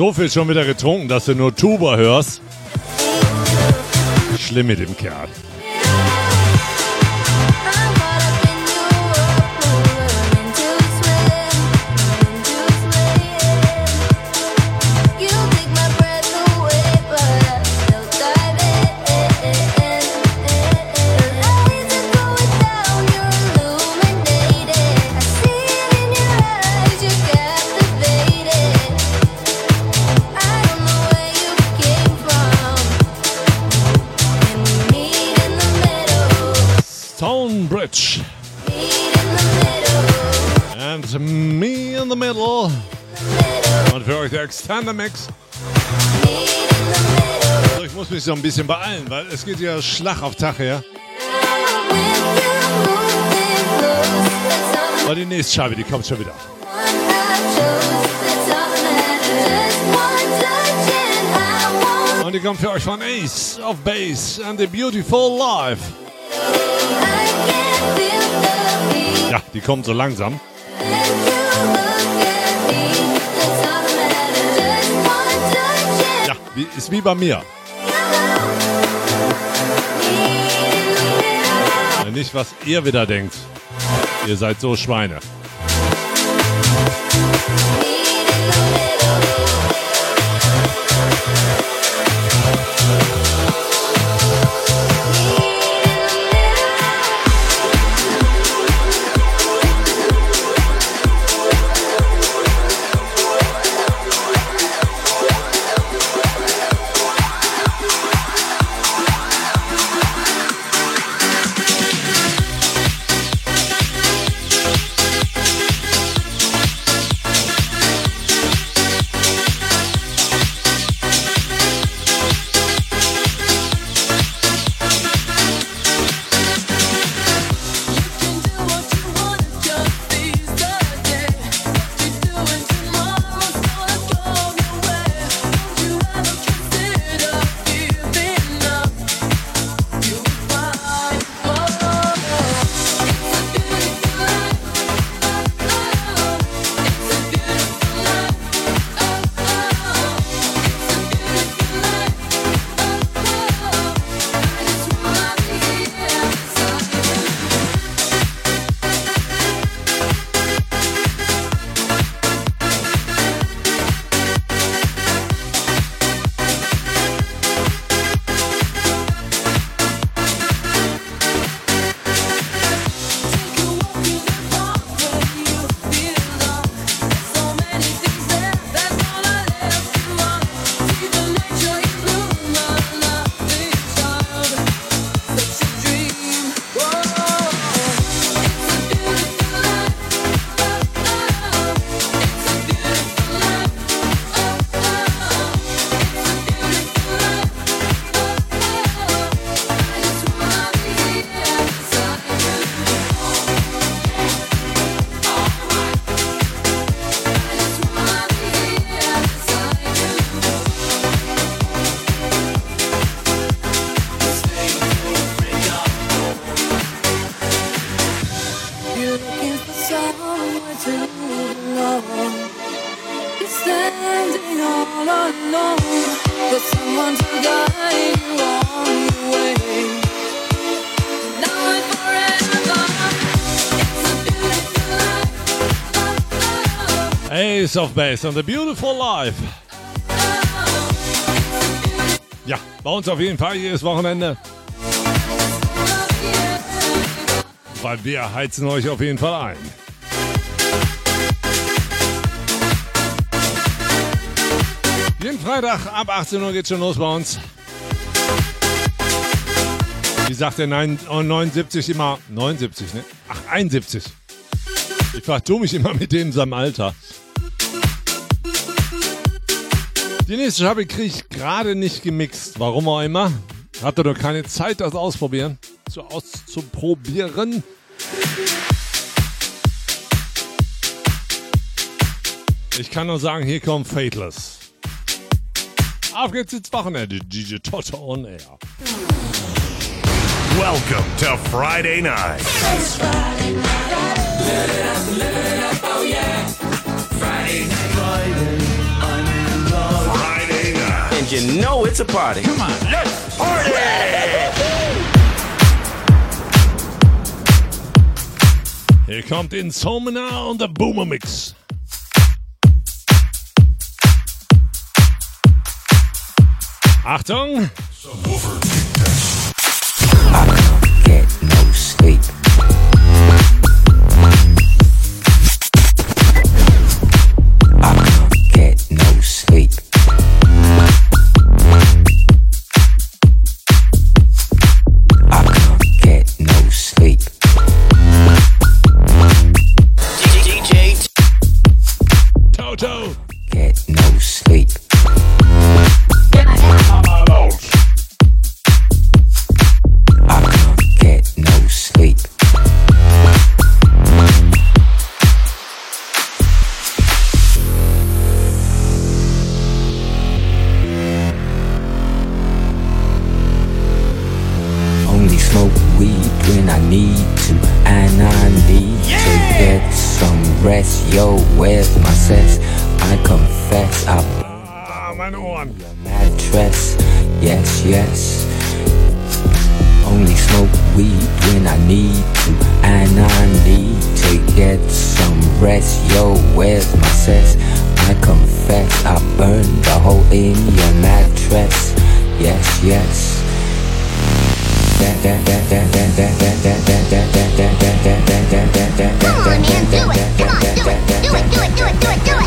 So viel schon wieder getrunken, dass du nur Tuba hörst? Schlimm mit dem Kerl. Extender Mix. So, ich muss mich so ein bisschen beeilen, weil es geht ja Schlag auf Tag her. Aber die nächste Scheibe, die kommt schon wieder. Und die kommt für euch von Ace of Base and the Beautiful Life. Ja, die kommt so langsam. Wie, ist wie bei mir. Nicht, was ihr wieder denkt. Ihr seid so Schweine. Ace of Base and the Beautiful Life. Ja, bei uns auf jeden Fall jedes Wochenende. Weil wir heizen euch auf jeden Fall ein. Jeden Freitag ab 18 Uhr geht's schon los bei uns. Wie sagt der 9 oh, 79 immer? 79, ne? Ach, 71. Ich vertue mich immer mit dem in seinem Alter. Die nächste Scheibe kriege ich gerade nicht gemixt. Warum auch immer. Hatte doch keine Zeit, das ausprobieren. Zu auszuprobieren. Ich kann nur sagen, hier kommt Fateless. Auf geht's ins Wochenende. DJ Toto on Air. Welcome to Friday night. Friday And you know it's a party. Come on, let's party! Hier kommt Insomnia und der Boomer Mix. Achtung! get no sleep. yes. Only smoke weed when I need to, and I need to get some rest. Yo, where's my cess? I confess, I burned the hole in your mattress. Yes, yes. Come on, man, do it. Come on, do it, do it, do it, do it, do it.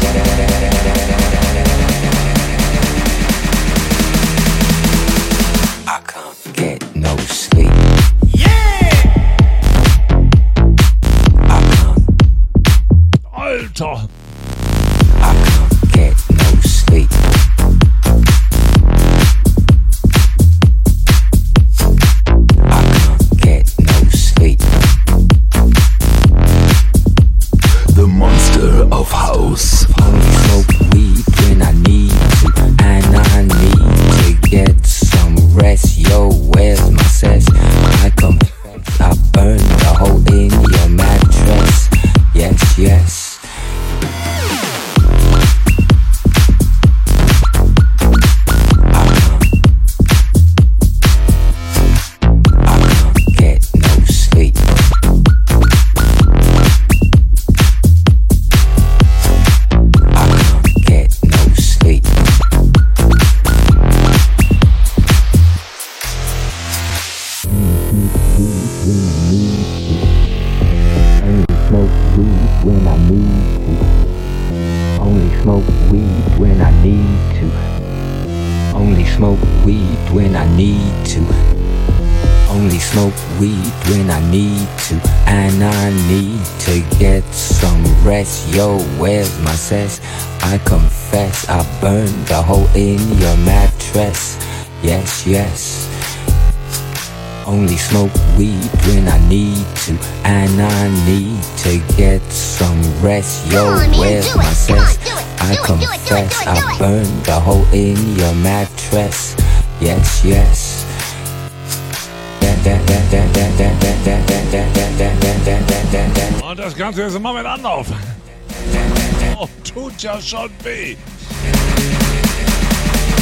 Only smoke weed when I need to. Only smoke weed when I need to. Only smoke weed when I need to. And I need to get some rest. Yo, where's my sex? I confess, I burned a hole in your mattress. Yes, yes. Only smoke weed when I need to, and I need to get some rest. Yo, on, where's my cess? I confess, I burned a hole in your mattress. Yes, yes. Und das Ganze jetzt mal mit Anlauf. Oh, tut ja schon weh.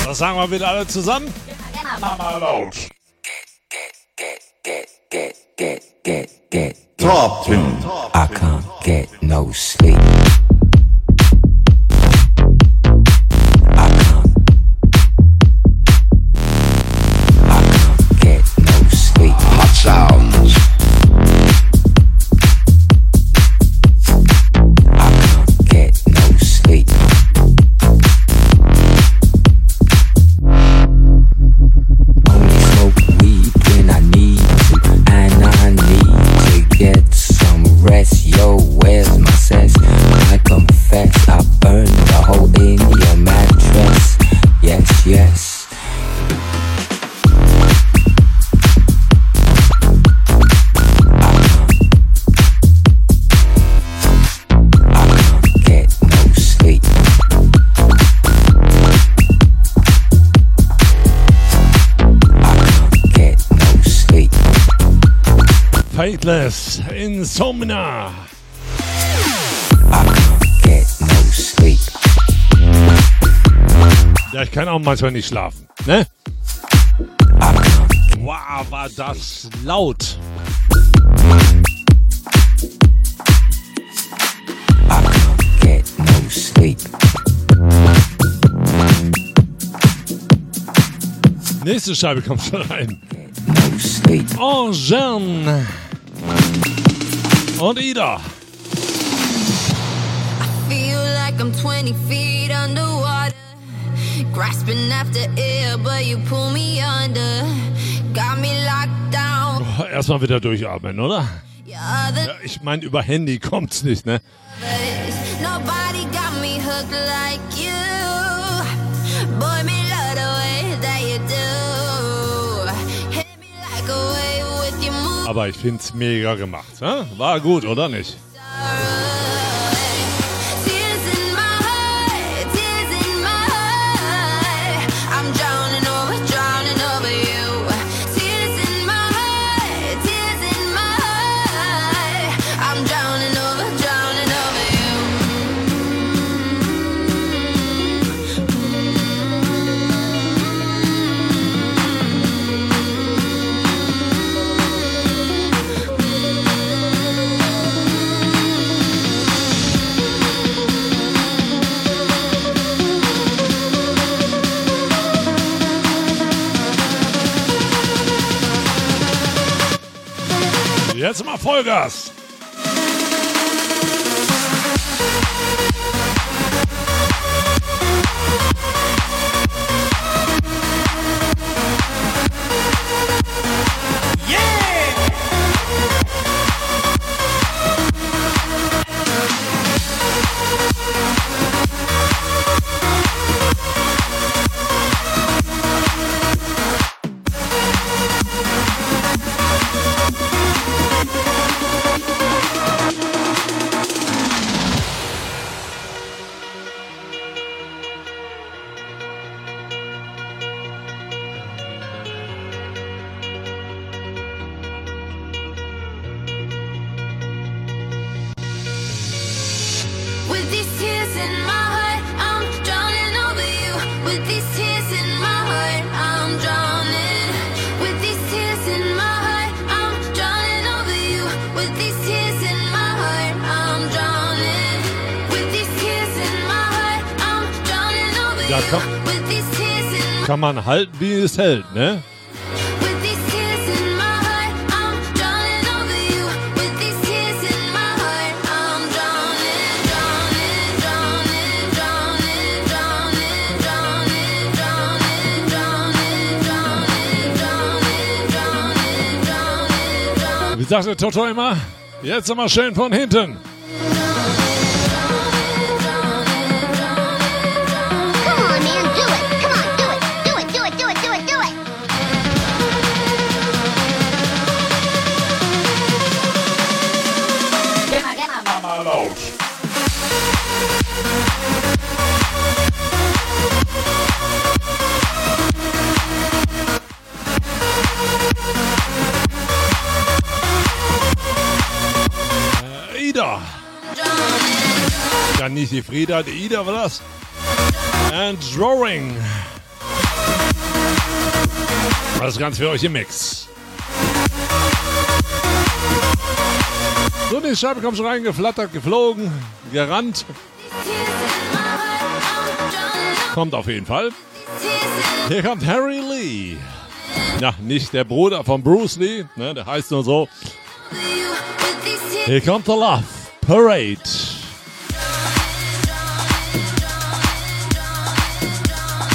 Das sagen wir wieder alle zusammen. Mama laut get, get, get, get, get. Talking. I can't get no sleep. Faithless Insomnia. Ja, ich kann auch manchmal nicht schlafen, ne? Wow, war das laut. Nächste Scheibe kommt schon rein. No sleep. Oh, Angèle. Und Ida. I feel like I'm 20 feet underwater. Grasping after air, but you pull me under. Got me locked down. Oh, erstmal wieder durchatmen, oder? Ja, ich meine, über Handy kommt's nicht, ne? Nobody got me hooked like you. Aber ich finde es mega gemacht. Hä? War gut, oder nicht? Jetzt mal Vollgas. man halten, wie es hält, ne? Wie sagt der Toto immer? Jetzt immer schön von hinten. Die Frieda, die Ida das. And Drawing. Das ganz für euch im Mix. So, die Scheibe kommt schon rein, geflattert, geflogen, gerannt. Kommt auf jeden Fall. Hier kommt Harry Lee. Ja, nicht der Bruder von Bruce Lee, ne, der heißt nur so. Hier kommt The Love Parade.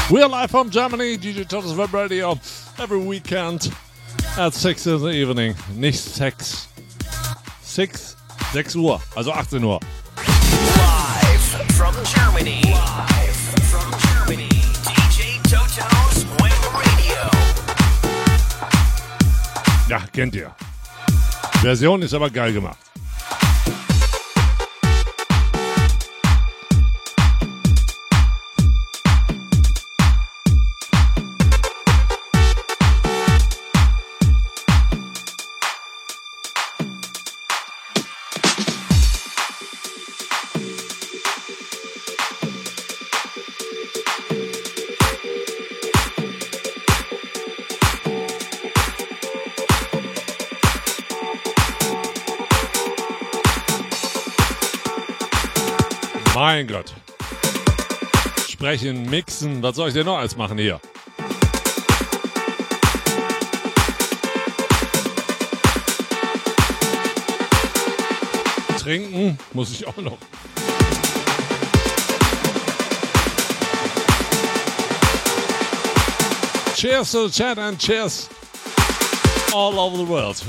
We are live from Germany, DJ Totos Web Radio, every weekend at 6 in the evening. Nicht 6. 6, 6 Uhr, also 18 Uhr. Live from Germany. Live from Germany. DJ Toto's Web Radio. Ja, kennt ihr. Version ist aber geil gemacht. Mein Gott. Sprechen, mixen, was soll ich denn noch alles machen hier? Trinken muss ich auch noch. Cheers to the chat and cheers all over the world.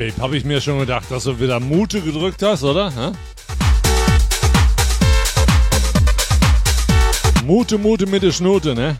Babe, habe ich mir schon gedacht, dass du wieder Mute gedrückt hast, oder? Hä? Mute, Mute mit der Schnute, ne?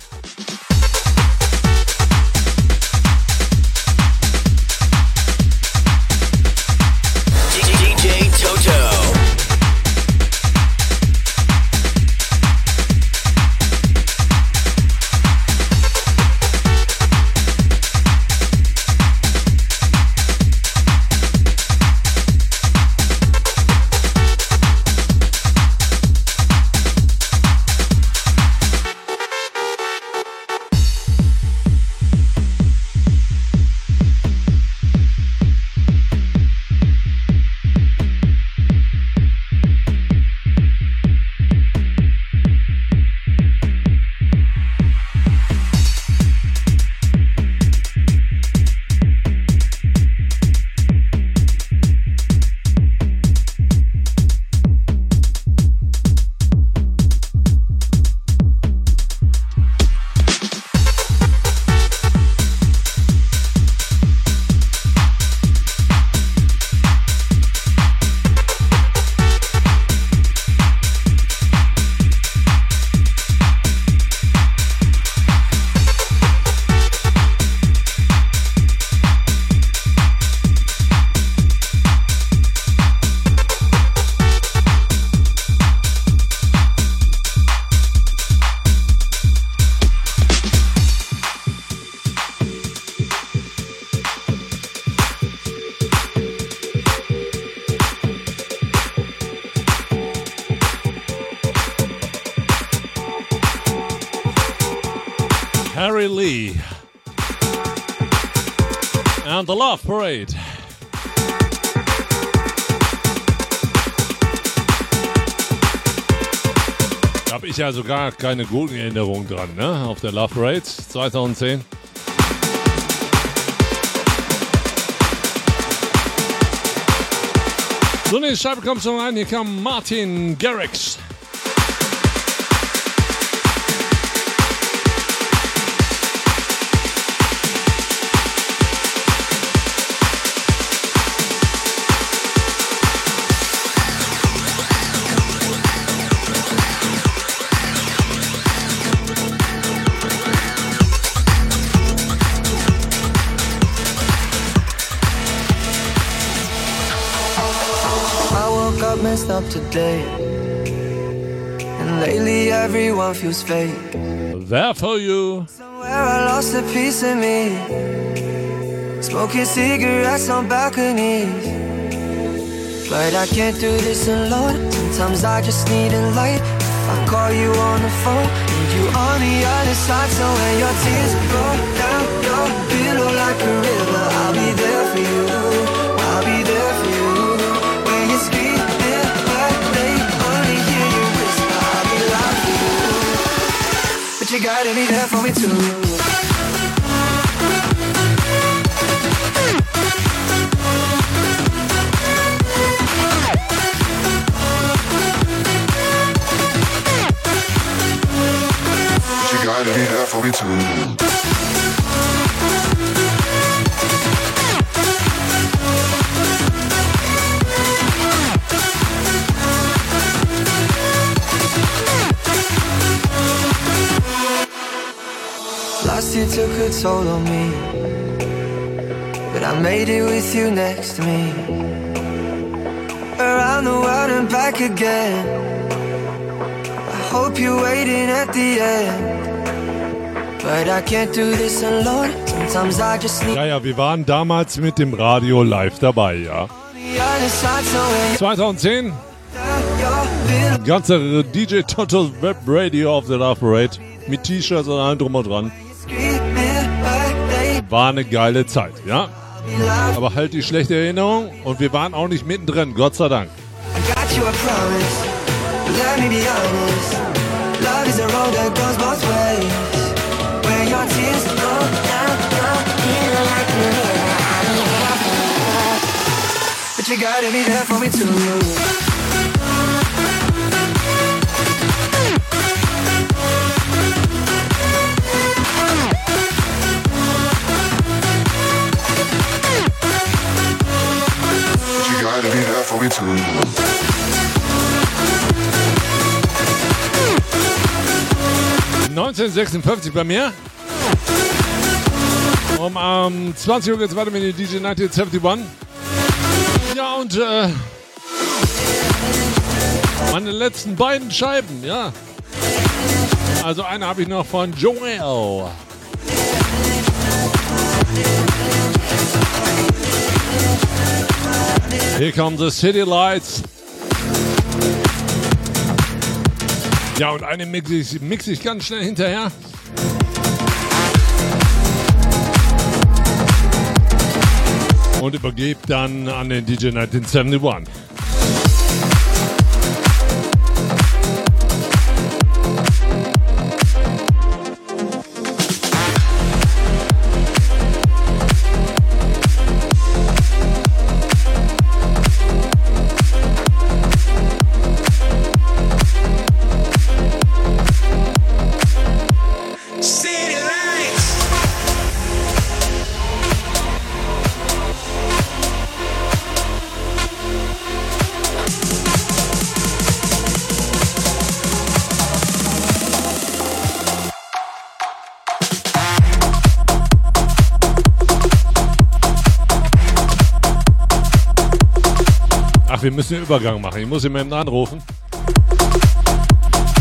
Ja sogar keine guten Erinnerungen dran, ne? Auf der Love Parade 2010. So, ne, Scheibe kommt schon rein. Hier kam Martin Garrix. Feels fake. There for you. Where I lost a piece of me. Smoking cigarettes on balconies. But I can't do this alone. Sometimes I just need a light. I call you on the phone, need you on the other side. So when your tears roll down your pillow like a river, you. Gotta be there for me too. Gotta be there for me too. Last year took a toll on me, but I made it with you next to me. Around the world and back again. I hope you're waiting at the end, Ja, ja, wir waren damals mit dem Radio live dabei, ja. the other side. So when 2010, you're feeling ganze DJ Totos Web Radio auf der Love Parade mit T-Shirts und allem drum und dran. War eine geile Zeit, ja. be. Aber halt die schlechte Erinnerung und wir waren auch nicht mittendrin, Gott sei Dank. You a promise. Let me be there for me too. 1956 bei mir. Um ähm, 20 Uhr geht's weiter mit DJ 1971. Ja, und äh, meine letzten beiden Scheiben, ja. Also eine habe ich noch von Joel. Here come the city lights. Ja, und eine mix ich, mix ich ganz schnell hinterher. Und übergebe dann an den DJ 1971. wir müssen den Übergang machen. Ich muss ihn mal anrufen.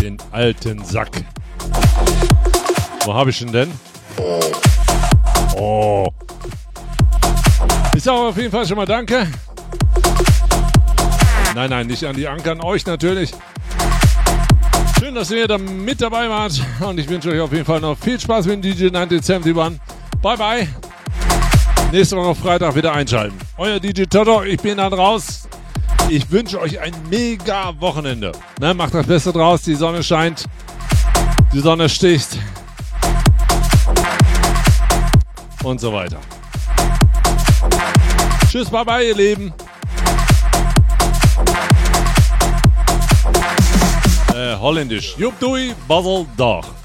Den alten Sack. Wo habe ich ihn denn? Oh. Ich sage auf jeden Fall schon mal Danke. Nein, nein, nicht an die Anker, an euch natürlich. Schön, dass ihr da mit dabei wart. Und ich wünsche euch auf jeden Fall noch viel Spaß mit dem DJ 1971. Bye, bye. Nächste Woche Freitag wieder einschalten. Euer DJ Toto, ich bin dann raus. Ich wünsche euch ein mega Wochenende. Ne, macht das Beste draus. Die Sonne scheint. Die Sonne sticht. Und so weiter. Tschüss, bye bye, ihr Lieben. Äh, holländisch. Jupp dui, Basel doch.